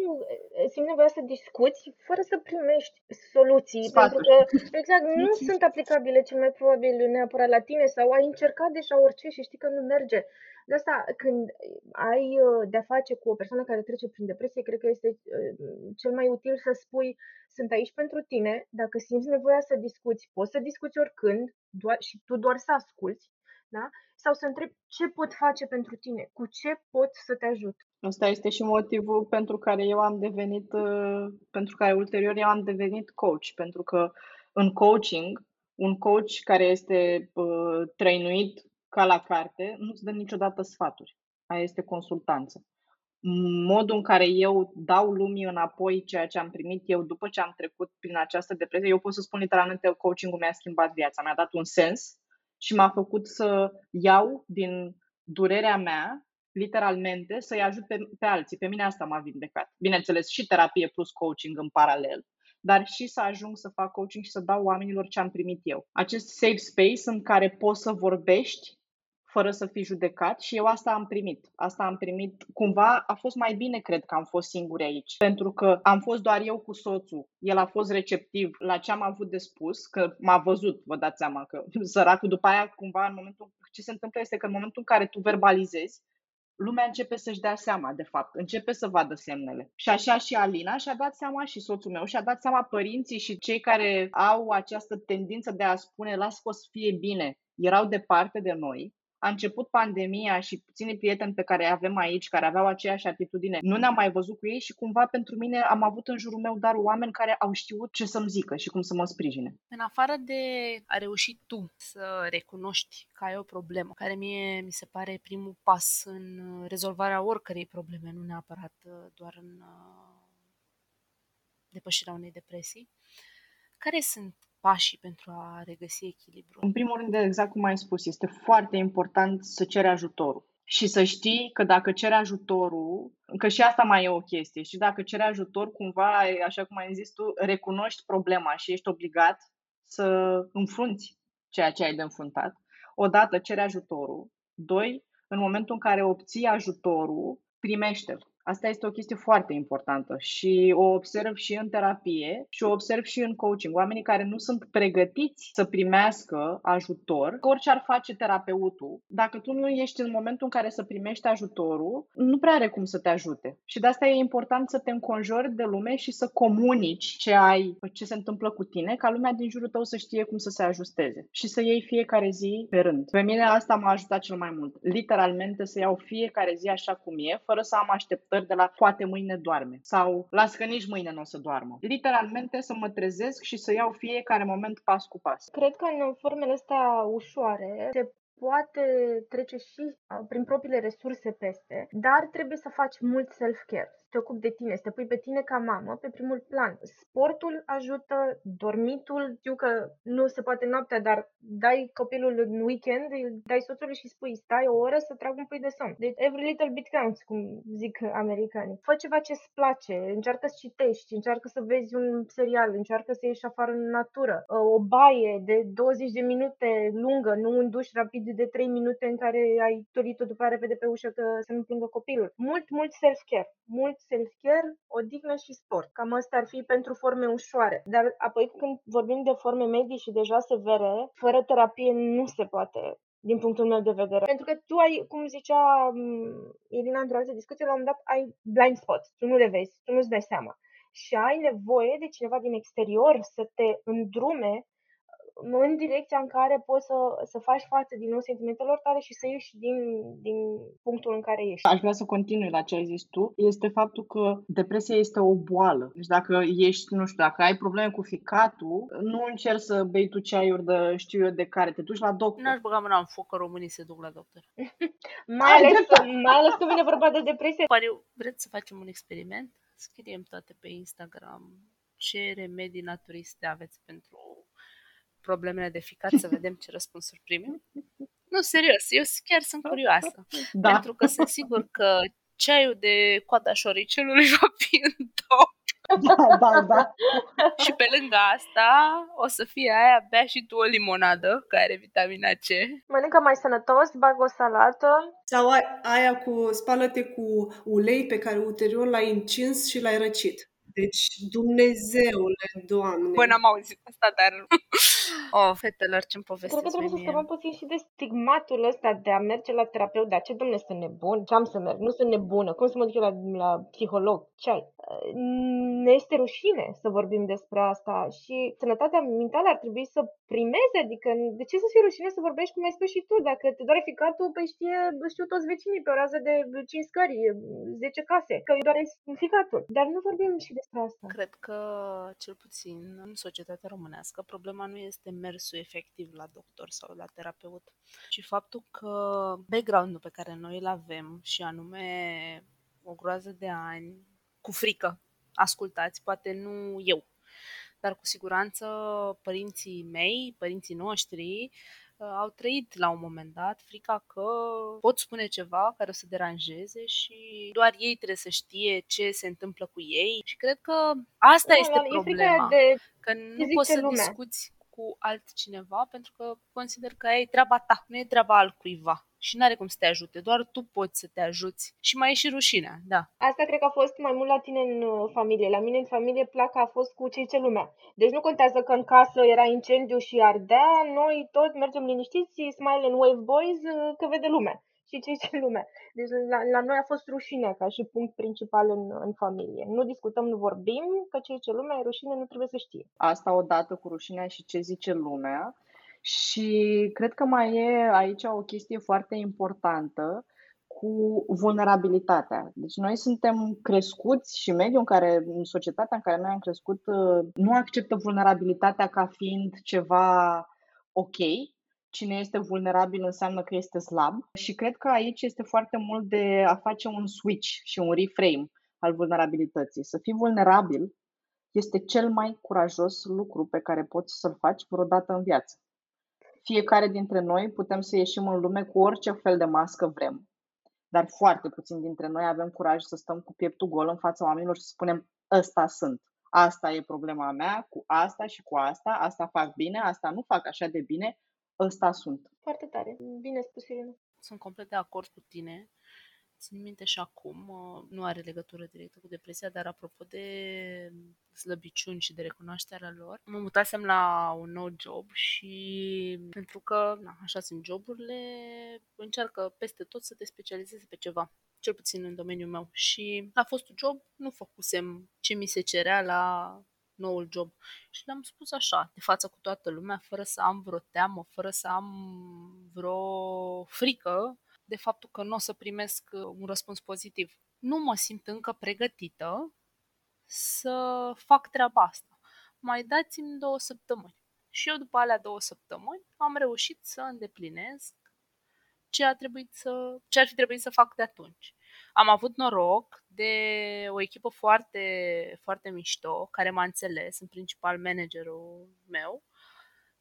simți nevoia să discuți fără să primești soluții. Sfaturi. Pentru că, exact, nu sunt aplicabile cel mai probabil neapărat la tine sau ai încercat deja orice și știi că nu merge. De asta, când ai uh, de-a face cu o persoană care trece prin depresie, cred că este uh, cel mai util să spui sunt aici pentru tine, dacă simți nevoia să discuți, poți să discuți oricând doar, și tu doar să asculți, da? sau să întrebi ce pot face pentru tine, cu ce pot să te ajut. Asta este și motivul pentru care eu am devenit, uh, pentru care ulterior eu am devenit coach, pentru că în coaching, un coach care este uh, trăinuit ca la carte nu-ți dă niciodată sfaturi. Aia este consultanță. Modul în care eu dau lumii înapoi ceea ce am primit eu după ce am trecut prin această depresie, eu pot să spun literalmente că coaching-ul mi-a schimbat viața, mi-a dat un sens și m-a făcut să iau din durerea mea, literalmente, să-i ajut pe, pe alții. Pe mine asta m-a vindecat. Bineînțeles, și terapie plus coaching în paralel, dar și să ajung să fac coaching și să dau oamenilor ce am primit eu. Acest safe space în care poți să vorbești fără să fii judecat și eu asta am primit. Asta am primit. Cumva a fost mai bine, cred că am fost singuri aici, pentru că am fost doar eu cu soțul. El a fost receptiv la ce am avut de spus, că m-a văzut, vă dați seama că săracul după aia, cumva, în momentul ce se întâmplă este că în momentul în care tu verbalizezi, lumea începe să-și dea seama, de fapt, începe să vadă semnele. Și așa și Alina și-a dat seama și soțul meu și-a dat seama părinții și cei care au această tendință de a spune las că o să fie bine, erau departe de noi a început pandemia și puțini prieteni pe care avem aici, care aveau aceeași atitudine, nu ne-am mai văzut cu ei și cumva pentru mine am avut în jurul meu dar oameni care au știut ce să-mi zică și cum să mă sprijine. În afară de a reuși tu să recunoști că ai o problemă, care mie mi se pare primul pas în rezolvarea oricărei probleme, nu neapărat uh, doar în uh, depășirea unei depresii, care sunt pașii pentru a regăsi echilibru? În primul rând, exact cum ai spus, este foarte important să ceri ajutorul. și să știi că dacă ceri ajutorul, că și asta mai e o chestie, și dacă ceri ajutor, cumva, așa cum ai zis tu, recunoști problema și ești obligat să înfrunți ceea ce ai de înfruntat. Odată, cere ajutorul. Doi, în momentul în care obții ajutorul, primește-l. Asta este o chestie foarte importantă și o observ și în terapie și o observ și în coaching. Oamenii care nu sunt pregătiți să primească ajutor, orice ar face terapeutul, dacă tu nu ești în momentul în care să primești ajutorul, nu prea are cum să te ajute. Și de asta e important să te înconjori de lume și să comunici ce ai, ce se întâmplă cu tine, ca lumea din jurul tău să știe cum să se ajusteze și să iei fiecare zi pe rând. Pe mine asta m-a ajutat cel mai mult. Literalmente să iau fiecare zi așa cum e, fără să am așteptări așteptări de la poate mâine doarme sau las că nici mâine nu o să doarmă. Literalmente să mă trezesc și să iau fiecare moment pas cu pas. Cred că în formele astea ușoare se poate trece și prin propriile resurse peste, dar trebuie să faci mult self-care te ocupi de tine, să te pui pe tine ca mamă pe primul plan. Sportul ajută, dormitul, știu că nu se poate noaptea, dar dai copilul în weekend, îl dai soțului și spui stai o oră să trag un pui de somn. Deci every little bit counts, cum zic americanii. Fă ceva ce îți place, încearcă să citești, încearcă să vezi un serial, încearcă să ieși afară în natură. O baie de 20 de minute lungă, nu un duș rapid de 3 minute în care ai tolit-o după repede pe ușă că să nu plângă copilul. Mult, mult self-care, mult self-care, odihnă și sport. Cam asta ar fi pentru forme ușoare. Dar apoi când vorbim de forme medii și deja severe, fără terapie nu se poate din punctul meu de vedere. Pentru că tu ai, cum zicea mm, Irina într-o altă discuție, la un moment dat ai blind spots, tu nu le vezi, tu nu-ți dai seama. Și ai nevoie de cineva din exterior să te îndrume în direcția în care poți să, să faci față din nou sentimentelor tale și să ieși din, din punctul în care ești. Aș vrea să continui la ce ai zis tu, este faptul că depresia este o boală. Deci dacă ești, nu știu, dacă ai probleme cu ficatul, nu încerci să bei tu ceaiuri de știu eu de care, te duci la doctor. N-aș băga mâna în foc că românii se duc la doctor. mai, ales, mai ales când vine vorba de depresie. Pariu, vreți să facem un experiment? Scriem toate pe Instagram ce remedii naturiste aveți pentru problemele de ficat să vedem ce răspunsuri primim? Nu, serios, eu chiar sunt curioasă. Da. Pentru că sunt sigur că ceaiul de coada șoricelului va fi în top. Da, da, da. și pe lângă asta o să fie aia, bea și tu o limonadă care are vitamina C. Mănâncă mai sănătos, bag o salată. Sau aia cu, spală-te cu ulei pe care ulterior l-ai încins și l-ai răcit. Deci, Dumnezeule, Doamne! Bă, n-am auzit asta, dar... o, oh, fetelor, ce-mi povestesc Cred că trebuie să scăpăm puțin și de stigmatul ăsta de a merge la terapeut. Dar ce, domnule, sunt nebun? Ce am să merg? Nu sunt nebună. Cum să mă duc eu la, la psiholog? Ce ai? Ne este rușine să vorbim despre asta și sănătatea mentală ar trebui să primeze. Adică, de ce să fie rușine să vorbești cum ai spus și tu? Dacă te doare ficatul, păi știe, știu toți vecinii pe o rază de 5 scări, 10 case, că îi doare ficatul. Dar nu vorbim și de despre asta. Cred că, cel puțin în societatea românească, problema nu este mersul efectiv la doctor sau la terapeut, ci faptul că background-ul pe care noi îl avem și anume o groază de ani cu frică, ascultați, poate nu eu, dar cu siguranță părinții mei, părinții noștri, au trăit la un moment dat frica că pot spune ceva care o să deranjeze și doar ei trebuie să știe ce se întâmplă cu ei și cred că asta da, este problema, de... că nu poți să lumea. discuți cu altcineva pentru că consider că e treaba ta, nu e treaba altcuiva și nu are cum să te ajute, doar tu poți să te ajuți. Și mai e și rușinea, da. Asta cred că a fost mai mult la tine în uh, familie. La mine în familie placa a fost cu cei ce lumea. Deci nu contează că în casă era incendiu și ardea, noi tot mergem liniștiți, smile and wave boys, uh, că vede lumea și cei ce lumea. Deci la, la noi a fost rușinea ca și punct principal în, în familie. Nu discutăm, nu vorbim, că cei ce lumea e rușine, nu trebuie să știe. Asta odată cu rușinea și ce zice lumea. Și cred că mai e aici o chestie foarte importantă cu vulnerabilitatea. Deci noi suntem crescuți și mediul în care, în societatea în care noi am crescut, nu acceptă vulnerabilitatea ca fiind ceva ok. Cine este vulnerabil înseamnă că este slab. Și cred că aici este foarte mult de a face un switch și un reframe al vulnerabilității. Să fii vulnerabil este cel mai curajos lucru pe care poți să-l faci vreodată în viață fiecare dintre noi putem să ieșim în lume cu orice fel de mască vrem. dar foarte puțin dintre noi avem curaj să stăm cu pieptul gol în fața oamenilor și să spunem ăsta sunt. Asta e problema mea, cu asta și cu asta, asta fac bine, asta nu fac așa de bine, ăsta sunt. Foarte tare. Bine spus, Irina. Sunt complet de acord cu tine. Țin minte și acum, uh, nu are legătură directă cu depresia, dar apropo de slăbiciuni și de recunoașterea lor, mă mutasem la un nou job și pentru că, na, așa sunt joburile, încearcă peste tot să te specializeze pe ceva cel puțin în domeniul meu. Și a fost un job, nu făcusem ce mi se cerea la noul job. Și le-am spus așa, de față cu toată lumea, fără să am vreo teamă, fără să am vreo frică de faptul că nu o să primesc uh, un răspuns pozitiv. Nu mă simt încă pregătită să fac treaba asta. Mai dați-mi două săptămâni. Și eu după alea două săptămâni am reușit să îndeplinesc ce, a trebuit să, ce ar fi trebuit să fac de atunci. Am avut noroc de o echipă foarte, foarte mișto, care m-a înțeles, în principal managerul meu,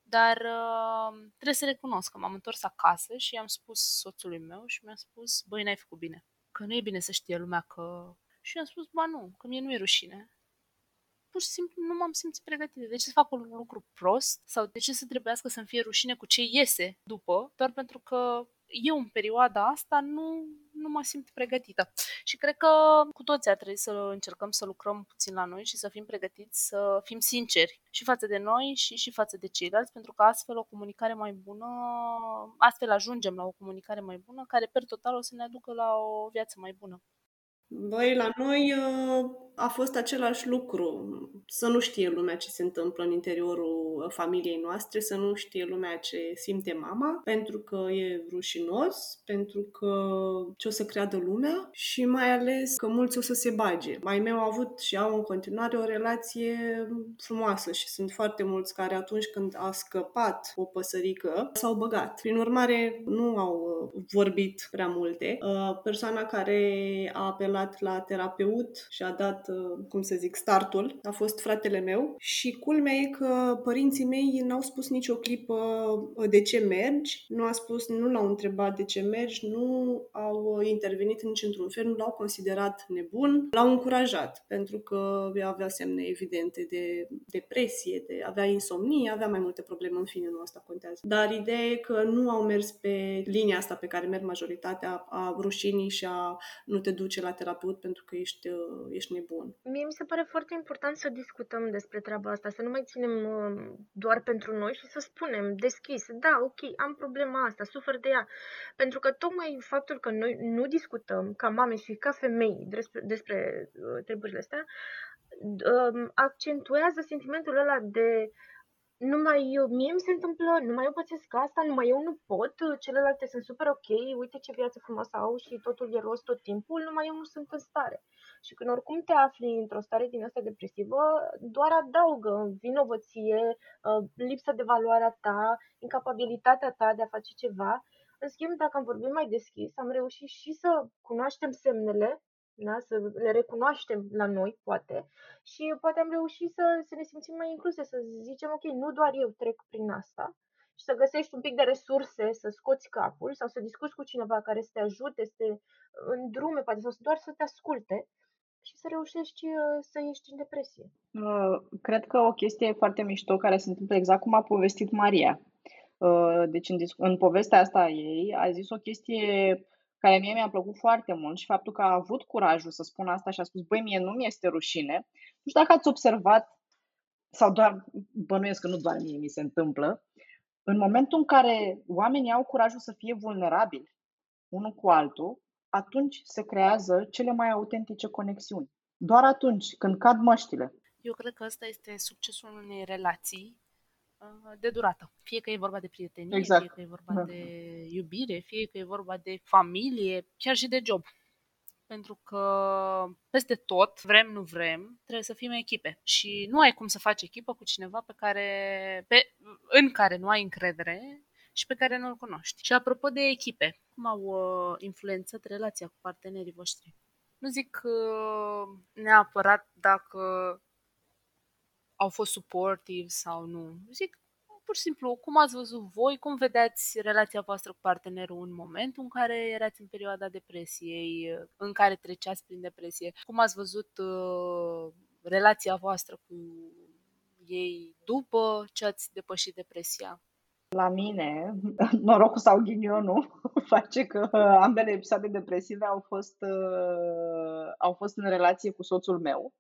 dar uh, trebuie să recunosc că m-am întors acasă și i-am spus soțului meu și mi-a spus, băi, n-ai făcut bine, că nu e bine să știe lumea că... Și i-am spus, ba nu, că mie nu e rușine. Pur și simplu nu m-am simțit pregătită. De ce să fac un lucru prost? Sau de ce să trebuiască să-mi fie rușine cu ce iese după? Doar pentru că eu în perioada asta nu, nu mă simt pregătită. Și cred că cu toții ar trebui să încercăm să lucrăm puțin la noi și să fim pregătiți să fim sinceri și față de noi și, și față de ceilalți, pentru că astfel o comunicare mai bună, astfel ajungem la o comunicare mai bună, care per total o să ne aducă la o viață mai bună. Băi, la noi uh, a fost același lucru. Să nu știe lumea ce se întâmplă în interiorul familiei noastre, să nu știe lumea ce simte mama, pentru că e rușinos, pentru că ce o să creadă lumea și mai ales că mulți o să se bage. Mai meu au avut și au în continuare o relație frumoasă și sunt foarte mulți care atunci când a scăpat o păsărică s-au băgat. Prin urmare, nu au uh, vorbit prea multe. Uh, persoana care a apelat la terapeut și a dat Uh, cum să zic, startul. A fost fratele meu și culmea e că părinții mei n-au spus nicio clipă uh, de ce mergi, nu a spus, nu l-au întrebat de ce mergi, nu au intervenit nici într-un fel, nu l-au considerat nebun, l-au încurajat pentru că avea semne evidente de depresie, de avea insomnie, avea mai multe probleme, în fine, nu asta contează. Dar ideea e că nu au mers pe linia asta pe care merg majoritatea a rușinii și a nu te duce la terapeut pentru că ești, uh, ești nebun bun. Mie mi se pare foarte important să discutăm despre treaba asta, să nu mai ținem uh, doar pentru noi și să spunem deschis, da, ok, am problema asta, sufer de ea. Pentru că tocmai faptul că noi nu discutăm ca mame și ca femei despre, despre uh, treburile astea, uh, accentuează sentimentul ăla de numai eu, mie mi se întâmplă, numai eu pățesc asta, numai eu nu pot, celelalte sunt super ok, uite ce viață frumoasă au și totul e rost tot timpul, numai eu nu sunt în stare. Și când oricum te afli într-o stare din asta depresivă, doar adaugă vinovăție, uh, lipsa de valoare a ta, incapabilitatea ta de a face ceva. În schimb, dacă am vorbit mai deschis, am reușit și să cunoaștem semnele da? să le recunoaștem la noi, poate, și poate am reușit să, să ne simțim mai incluse, să zicem, ok, nu doar eu trec prin asta, și să găsești un pic de resurse, să scoți capul sau să discuți cu cineva care să te ajute, să te îndrume, poate, sau doar să te asculte și să reușești uh, să ieși din depresie. Uh, cred că o chestie foarte mișto care se întâmplă exact cum a povestit Maria. Uh, deci în, în povestea asta ei a zis o chestie care mie mi-a plăcut foarte mult și faptul că a avut curajul să spună asta și a spus, băi, mie nu mi este rușine. Nu știu dacă ați observat, sau doar bănuiesc că nu doar mie mi se întâmplă, în momentul în care oamenii au curajul să fie vulnerabili unul cu altul, atunci se creează cele mai autentice conexiuni. Doar atunci, când cad măștile. Eu cred că ăsta este succesul unei relații uh, de durată. Fie că e vorba de prietenie, exact. fie că e vorba da. de iubire, fie că e vorba de familie, chiar și de job. Pentru că peste tot, vrem, nu vrem, trebuie să fim echipe. Și nu ai cum să faci echipă cu cineva pe care, pe, în care nu ai încredere și pe care nu-l cunoști. Și apropo de echipe, cum au uh, influențat relația cu partenerii voștri? Nu zic uh, neapărat dacă au fost supportive sau nu. Zic pur și simplu, cum ați văzut voi, cum vedeți relația voastră cu partenerul în momentul în care erați în perioada depresiei, în care treceați prin depresie, cum ați văzut uh, relația voastră cu ei după ce ați depășit depresia? La mine, norocul sau ghinionul face că ambele episoade depresive au fost, uh, au fost în relație cu soțul meu.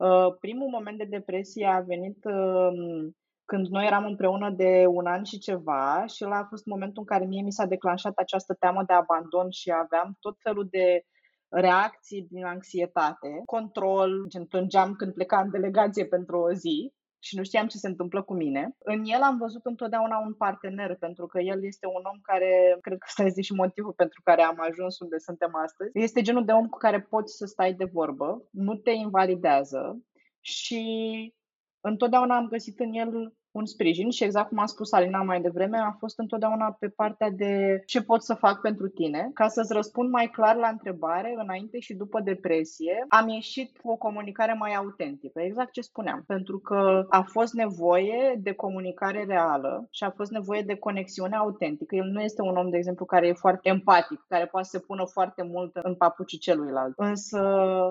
Uh, primul moment de depresie a venit uh, când noi eram împreună de un an și ceva și ăla a fost momentul în care mie mi s-a declanșat această teamă de abandon și aveam tot felul de reacții din anxietate, control, gen plângeam când plecam în delegație pentru o zi și nu știam ce se întâmplă cu mine. În el am văzut întotdeauna un partener, pentru că el este un om care, cred că ăsta este și motivul pentru care am ajuns unde suntem astăzi. Este genul de om cu care poți să stai de vorbă, nu te invalidează și întotdeauna am găsit în el un sprijin și exact cum a spus Alina mai devreme, a fost întotdeauna pe partea de ce pot să fac pentru tine. Ca să-ți răspund mai clar la întrebare, înainte și după depresie, am ieșit cu o comunicare mai autentică, exact ce spuneam, pentru că a fost nevoie de comunicare reală și a fost nevoie de conexiune autentică. El nu este un om, de exemplu, care e foarte empatic, care poate să pună foarte mult în papucii celuilalt. Însă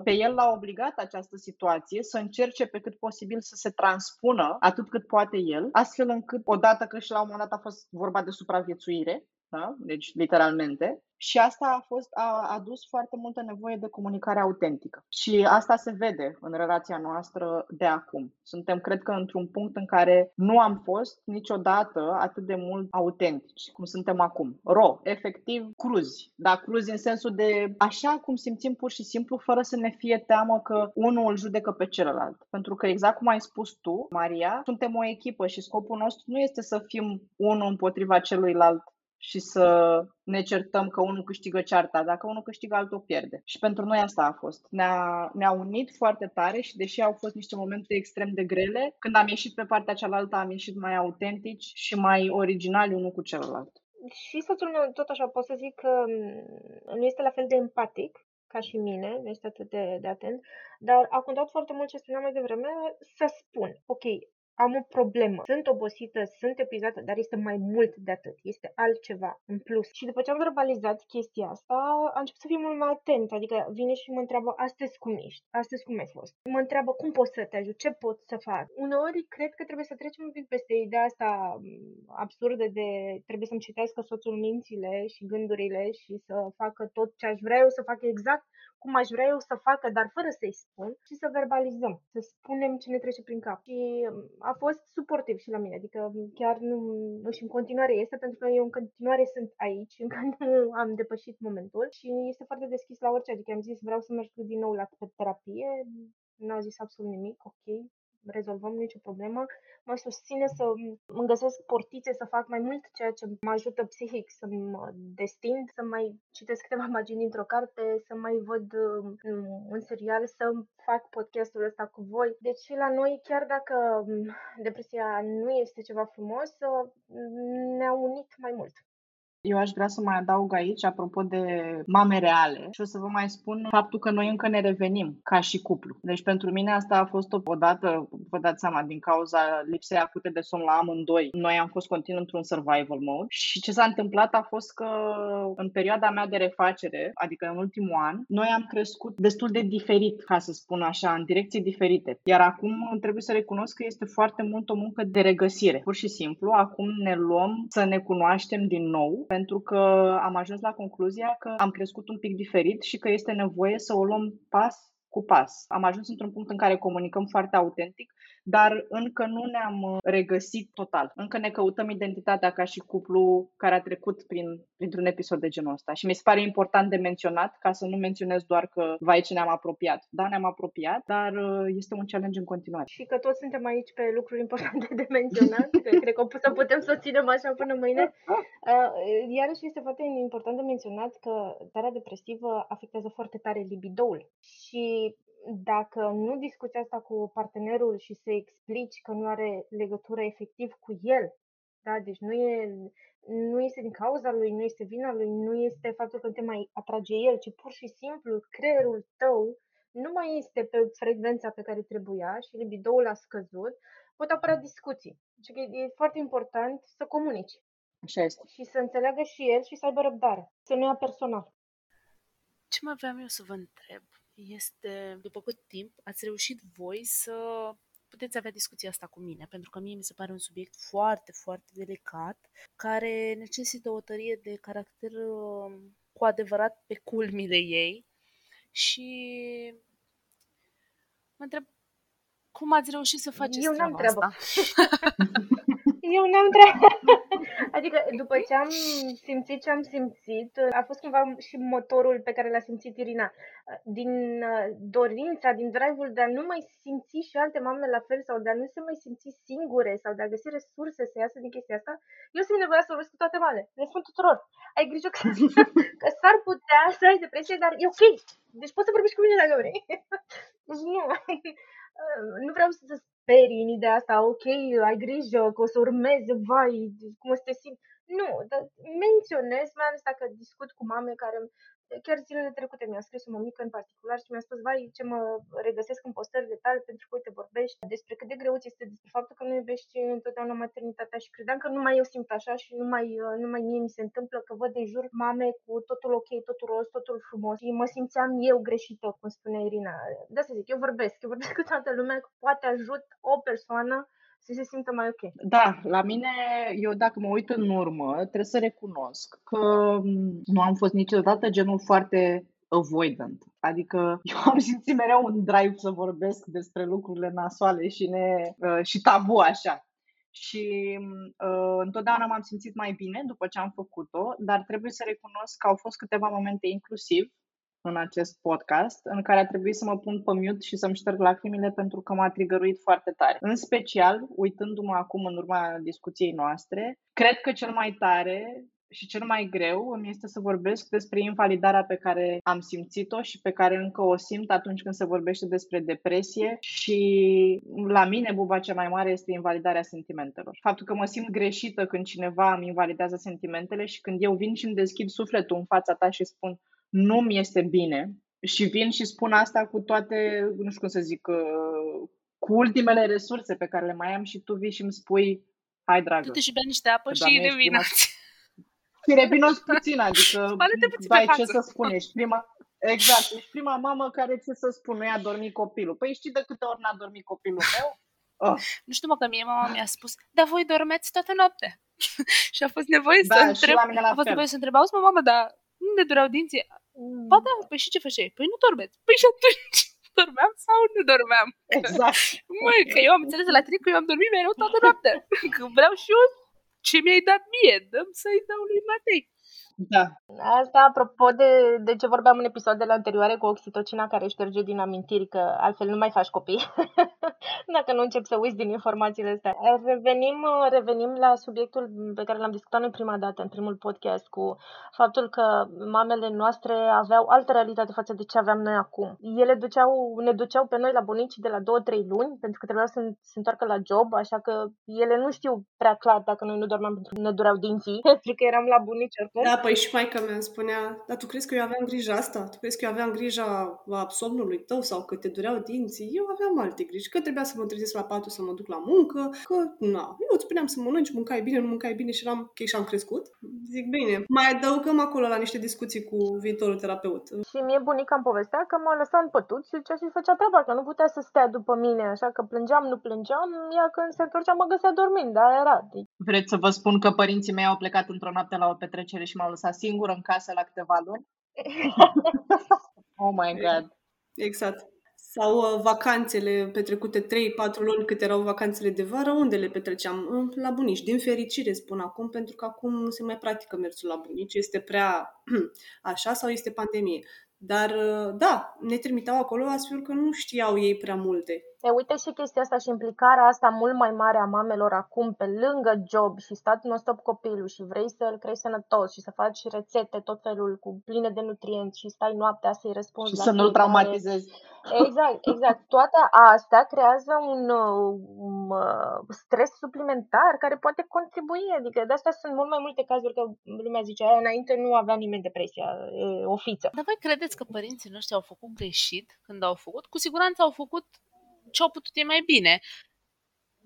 pe el l-a obligat această situație să încerce pe cât posibil să se transpună atât cât poate el, astfel încât, odată că și la un moment dat a fost vorba de supraviețuire, da? deci literalmente, și asta a, fost, a adus foarte multă nevoie de comunicare autentică. Și asta se vede în relația noastră de acum. Suntem, cred că, într-un punct în care nu am fost niciodată atât de mult autentici cum suntem acum. Ro, efectiv, cruzi. Da, cruzi în sensul de așa cum simțim pur și simplu, fără să ne fie teamă că unul îl judecă pe celălalt. Pentru că, exact cum ai spus tu, Maria, suntem o echipă și scopul nostru nu este să fim unul împotriva celuilalt și să ne certăm că unul câștigă cearta. Dacă unul câștigă, altul pierde. Și pentru noi asta a fost. Ne-a, ne-a unit foarte tare și deși au fost niște momente extrem de grele, când am ieșit pe partea cealaltă am ieșit mai autentici și mai originali unul cu celălalt. Și soțul meu, tot așa, pot să zic că mm, nu este la fel de empatic ca și mine, nu este atât de, de atent, dar a contat foarte mult ce spuneam mai devreme, să spun, ok, am o problemă, sunt obosită, sunt epuizată, dar este mai mult de atât, este altceva în plus. Și după ce am verbalizat chestia asta, am început să fiu mult mai atent, adică vine și mă întreabă astăzi cum ești, astăzi cum ai fost. Mă întreabă cum pot să te ajut, ce pot să fac. Uneori cred că trebuie să trecem un pic peste ideea asta mm, absurdă de trebuie să-mi citească soțul mințile și gândurile și să facă tot ce aș vrea eu să fac exact cum aș vrea eu să facă, dar fără să-i spun, și să verbalizăm, să spunem ce ne trece prin cap. Și um, a fost suportiv și la mine, adică chiar nu, și în continuare este, pentru că eu în continuare sunt aici, încă nu am depășit momentul și este foarte deschis la orice, adică am zis vreau să merg din nou la terapie, n-a zis absolut nimic, ok, rezolvăm nicio problemă, mă susține să îmi găsesc portițe, să fac mai mult ceea ce mă ajută psihic, să mă destind, să mai citesc câteva imagini într-o carte, să mai văd um, un serial, să fac podcastul ăsta cu voi. Deci la noi, chiar dacă um, depresia nu este ceva frumos, uh, ne-a unit mai mult. Eu aș vrea să mai adaug aici, apropo de mame reale, și o să vă mai spun faptul că noi încă ne revenim ca și cuplu. Deci pentru mine asta a fost o, dată, vă dați seama, din cauza lipsei acute de somn la amândoi. Noi am fost continuu într-un survival mode și ce s-a întâmplat a fost că în perioada mea de refacere, adică în ultimul an, noi am crescut destul de diferit, ca să spun așa, în direcții diferite. Iar acum trebuie să recunosc că este foarte mult o muncă de regăsire. Pur și simplu, acum ne luăm să ne cunoaștem din nou pentru că am ajuns la concluzia că am crescut un pic diferit și că este nevoie să o luăm pas cu pas. Am ajuns într-un punct în care comunicăm foarte autentic dar încă nu ne-am uh, regăsit total. Încă ne căutăm identitatea ca și cuplu care a trecut prin, printr-un episod de genul ăsta. Și mi se pare important de menționat, ca să nu menționez doar că, vai ce ne-am apropiat. Da, ne-am apropiat, dar uh, este un challenge în continuare. Și că toți suntem aici pe lucruri importante de menționat, că cred că să putem să o ținem așa până mâine. Uh, iarăși este foarte important de menționat că starea depresivă afectează foarte tare libidoul. Și dacă nu discuți asta cu partenerul și să explici că nu are legătură efectiv cu el, da? deci nu, e, nu este din cauza lui, nu este vina lui, nu este faptul că te mai atrage el, ci pur și simplu creierul tău nu mai este pe frecvența pe care trebuia și libidoul a scăzut, pot apărea discuții. Deci e foarte important să comunici. Așa este. Și să înțeleagă și el și să aibă răbdare. Să nu ia personal. Ce mai vreau eu să vă întreb este, după cât timp ați reușit voi să puteți avea discuția asta cu mine, pentru că mie mi se pare un subiect foarte, foarte delicat, care necesită o tărie de caracter um, cu adevărat pe culmile ei și mă întreb cum ați reușit să faceți Eu n-am treaba asta? Eu n-am treabă. Adică după ce am simțit ce am simțit, a fost cumva și motorul pe care l-a simțit Irina. Din uh, dorința, din drive-ul de a nu mai simți și alte mame la fel sau de a nu se mai simți singure sau de a găsi resurse să iasă din chestia asta, eu sunt nevoia să vorbesc cu toate mame. Le spun tuturor. Ai grijă că, că s-ar putea să ai depresie, dar e ok. Deci poți să vorbești cu mine dacă vrei. Deci nu. Nu vreau să sperii în ideea asta, ok, ai grijă că o să urmeze, vai, cum o să te simți. Nu, dar menționez, mai ales dacă discut cu mame care chiar zilele trecute mi-a scris o mămică în particular și mi-a spus, vai, ce mă regăsesc în postările tale pentru că, uite, vorbești despre cât de greu ți este, despre faptul că nu iubești întotdeauna maternitatea și credeam că numai eu simt așa și numai, numai mie mi se întâmplă că văd de jur mame cu totul ok, totul roz, totul frumos și mă simțeam eu greșită, cum spune Irina. De asta zic, eu vorbesc, eu vorbesc cu toată lumea, că poate ajut o persoană să se simtă mai ok. Da, la mine, eu dacă mă uit în urmă, trebuie să recunosc că mm, nu am fost niciodată genul foarte avoidant. Adică eu am simțit mereu un drive să vorbesc despre lucrurile nasoale și, ne, uh, și tabu așa. Și uh, întotdeauna m-am simțit mai bine după ce am făcut-o, dar trebuie să recunosc că au fost câteva momente inclusiv în acest podcast, în care a trebuit să mă pun pe mute și să-mi șterg lacrimile pentru că m-a trigăruit foarte tare. În special, uitându-mă acum în urma discuției noastre, cred că cel mai tare și cel mai greu îmi este să vorbesc despre invalidarea pe care am simțit-o și pe care încă o simt atunci când se vorbește despre depresie și la mine buba cea mai mare este invalidarea sentimentelor. Faptul că mă simt greșită când cineva îmi invalidează sentimentele și când eu vin și îmi deschid sufletul în fața ta și spun nu mi este bine și vin și spun asta cu toate, nu știu cum să zic, uh, cu ultimele resurse pe care le mai am și tu vii și îmi spui, hai dragă. Du-te și bea niște apă și revinați. Și revinoți puțin, adică, bai, ce să spun, ești prima, exact, ești prima mamă care ți să spun, nu i-a dormit copilul. Păi știi de câte ori n-a dormit copilul meu? Oh. Nu știu, mă, că mie mama mi-a spus, dar voi dormeți toată noaptea. și a fost nevoie da, să întreb, a fost nevoie să întreb, auzi, mă, mamă, dar nu dureau dinții? Ba da, păi și ce făceai? Păi nu dormeți. Păi și atunci dormeam sau nu dormeam? Exact. Măi, că eu am înțeles la tine că eu am dormit mereu toată noaptea. Că vreau și eu ce mi-ai dat mie, dăm să-i dau lui Matei. Da. Asta apropo de, de ce vorbeam în episoadele anterioare cu oxitocina care șterge din amintiri, că altfel nu mai faci copii, dacă nu începi să uiți din informațiile astea. Revenim, revenim la subiectul pe care l-am discutat în prima dată, în primul podcast, cu faptul că mamele noastre aveau altă realitate față de ce aveam noi acum. Ele duceau, ne duceau pe noi la bunici de la 2-3 luni, pentru că trebuiau să se întoarcă la job, așa că ele nu știu prea clar dacă noi nu dormeam pentru că ne dureau dinții, pentru că eram la bunici oricum. Da, Păi și maica mea îmi spunea, dar tu crezi că eu aveam grija asta? Tu crezi că eu aveam grija a somnului tău sau că te dureau dinții? Eu aveam alte griji, că trebuia să mă trezesc la patru să mă duc la muncă, că na, eu îți spuneam să mănânci, mâncai bine, nu mâncai bine și eram ok și am crescut. Zic bine, mai adăugăm acolo la niște discuții cu viitorul terapeut. Și mie bunica îmi povestea că mă lăsa în pătut și zicea și făcea treaba, că nu putea să stea după mine, așa că plângeam, nu plângeam, ea când se întorcea mă găsea dormind, dar era. Vreți să vă spun că părinții mei au plecat într-o noapte la o petrecere și m-au lăsat singură în casă la câteva luni. oh my god. Exact. Sau uh, vacanțele petrecute 3-4 luni cât erau vacanțele de vară, unde le petreceam? Uh, la bunici. Din fericire spun acum, pentru că acum nu se mai practică mersul la bunici. Este prea așa sau este pandemie. Dar uh, da, ne trimiteau acolo astfel că nu știau ei prea multe. E, uite și chestia asta și implicarea asta mult mai mare a mamelor acum pe lângă job și stat non-stop copilul și vrei să-l crești sănătos și să faci rețete tot felul cu pline de nutrienți și stai noaptea să-i răspunzi Și la să nu-l traumatizezi. Exact, exact. Toate astea creează un, uh, stres suplimentar care poate contribui. Adică de asta sunt mult mai multe cazuri că lumea zice, aia înainte nu avea nimeni depresia, e o fiță. Dar voi credeți că părinții noștri au făcut greșit când au făcut? Cu siguranță au făcut ce au putut ei mai bine.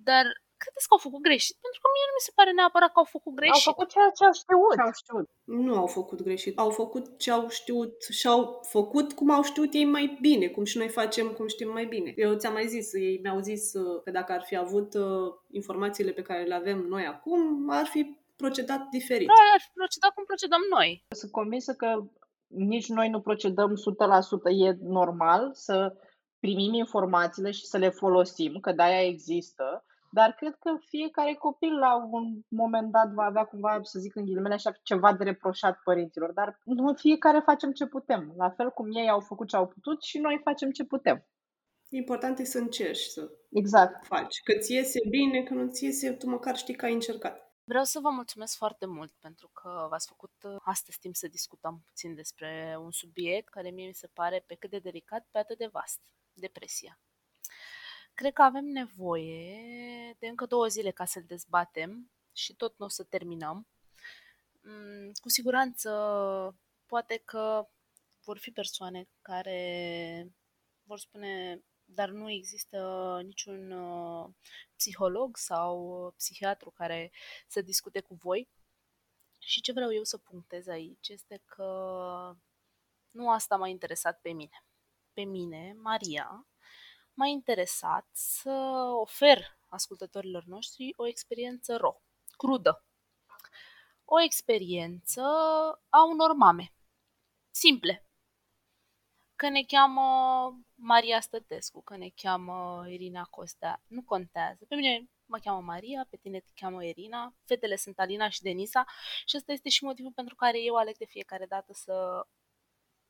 Dar credeți că au făcut greșit? Pentru că mie nu mi se pare neapărat că au făcut greșit. Au făcut ceea ce au știut. Ce au știut. Nu au făcut greșit. Au făcut ce au știut și au făcut cum au știut ei mai bine, cum și noi facem cum știm mai bine. Eu ți-am mai zis, ei mi-au zis uh, că dacă ar fi avut uh, informațiile pe care le avem noi acum, ar fi procedat diferit. Da, ar fi procedat cum procedăm noi. Sunt convinsă că nici noi nu procedăm 100%. E normal să primim informațiile și să le folosim, că de-aia există, dar cred că fiecare copil la un moment dat va avea cumva, să zic în ghilimele așa, ceva de reproșat părinților. Dar nu fiecare facem ce putem. La fel cum ei au făcut ce au putut și noi facem ce putem. Important e să încerci să Exact. faci. Că ți iese bine, că nu ți iese, tu măcar știi că ai încercat. Vreau să vă mulțumesc foarte mult pentru că v-ați făcut uh, astăzi timp să discutăm puțin despre un subiect care mie mi se pare pe cât de delicat, pe atât de vast. Depresia. Cred că avem nevoie de încă două zile ca să-l dezbatem și tot nu o să terminăm. Mm, cu siguranță, poate că vor fi persoane care vor spune, dar nu există niciun uh, psiholog sau psihiatru care să discute cu voi. Și ce vreau eu să punctez aici este că nu asta m-a interesat pe mine. Pe mine, Maria, m-a interesat să ofer ascultătorilor noștri o experiență ro, crudă. O experiență a unor mame. Simple. Că ne cheamă Maria Stătescu, că ne cheamă Irina Costea, nu contează. Pe mine mă cheamă Maria, pe tine te cheamă Irina, fetele sunt Alina și Denisa și ăsta este și motivul pentru care eu aleg de fiecare dată să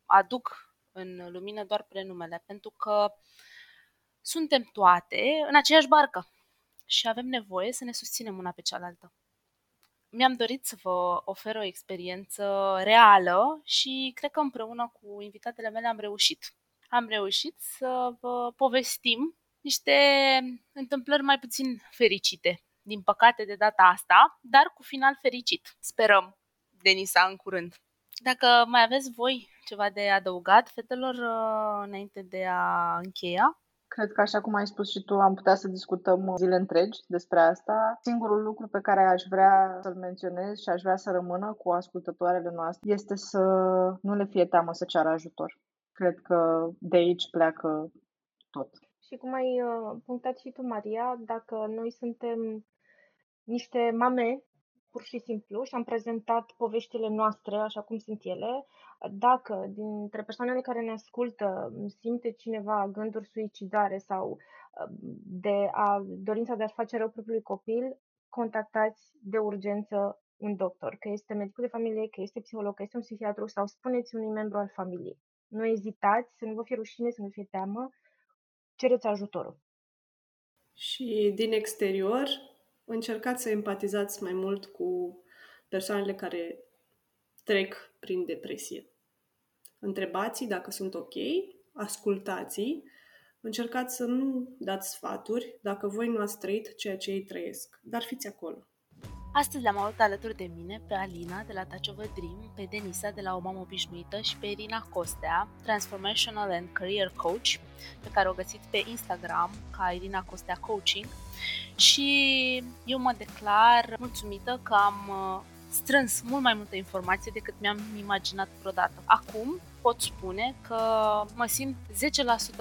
aduc în lumină doar prenumele, pentru că uh, suntem toate în aceeași barcă și avem nevoie să ne susținem una pe cealaltă. Mi-am dorit să vă ofer o experiență reală și cred că împreună cu invitatele mele am reușit. Am reușit să vă povestim niște întâmplări mai puțin fericite, din păcate de data asta, dar cu final fericit. Sperăm, Denisa, în curând. Dacă mai aveți voi ceva de adăugat, fetelor, înainte de a încheia, Cred că, așa cum ai spus și tu, am putea să discutăm zile întregi despre asta. Singurul lucru pe care aș vrea să-l menționez și aș vrea să rămână cu ascultătoarele noastre este să nu le fie teamă să ceară ajutor. Cred că de aici pleacă tot. Și cum ai uh, punctat și tu, Maria, dacă noi suntem niște mame pur și simplu și am prezentat poveștile noastre așa cum sunt ele. Dacă dintre persoanele care ne ascultă simte cineva gânduri suicidare sau uh, de a, dorința de a-și face rău propriului copil, contactați de urgență un doctor, că este medicul de familie, că este psiholog, că este un psihiatru sau spuneți unui membru al familiei. Nu ezitați, să nu vă fie rușine, să nu fie teamă, cereți ajutorul. Și din exterior, încercați să empatizați mai mult cu persoanele care trec prin depresie. Întrebați dacă sunt ok, ascultați încercați să nu dați sfaturi dacă voi nu ați trăit ceea ce ei trăiesc, dar fiți acolo. Astăzi le-am avut alături de mine pe Alina de la Touch of a Dream, pe Denisa de la O Mamă Obișnuită și pe Irina Costea, Transformational and Career Coach, pe care o găsiți pe Instagram ca Irina Costea Coaching. Și eu mă declar mulțumită că am uh, strâns mult mai multă informație decât mi-am imaginat vreodată. Acum pot spune că mă simt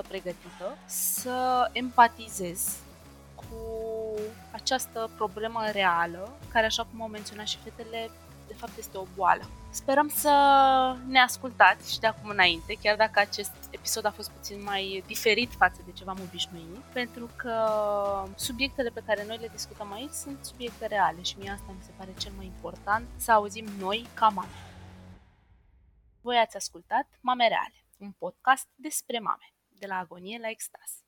10% pregătită să empatizez cu această problemă reală, care, așa cum au menționat și fetele, de fapt este o boală. Sperăm să ne ascultați și de acum înainte, chiar dacă acest episod a fost puțin mai diferit față de ce v-am obișnuit, pentru că subiectele pe care noi le discutăm aici sunt subiecte reale și mie asta mi se pare cel mai important, să auzim noi ca mame. Voi ați ascultat Mame Reale, un podcast despre mame, de la agonie la extaz.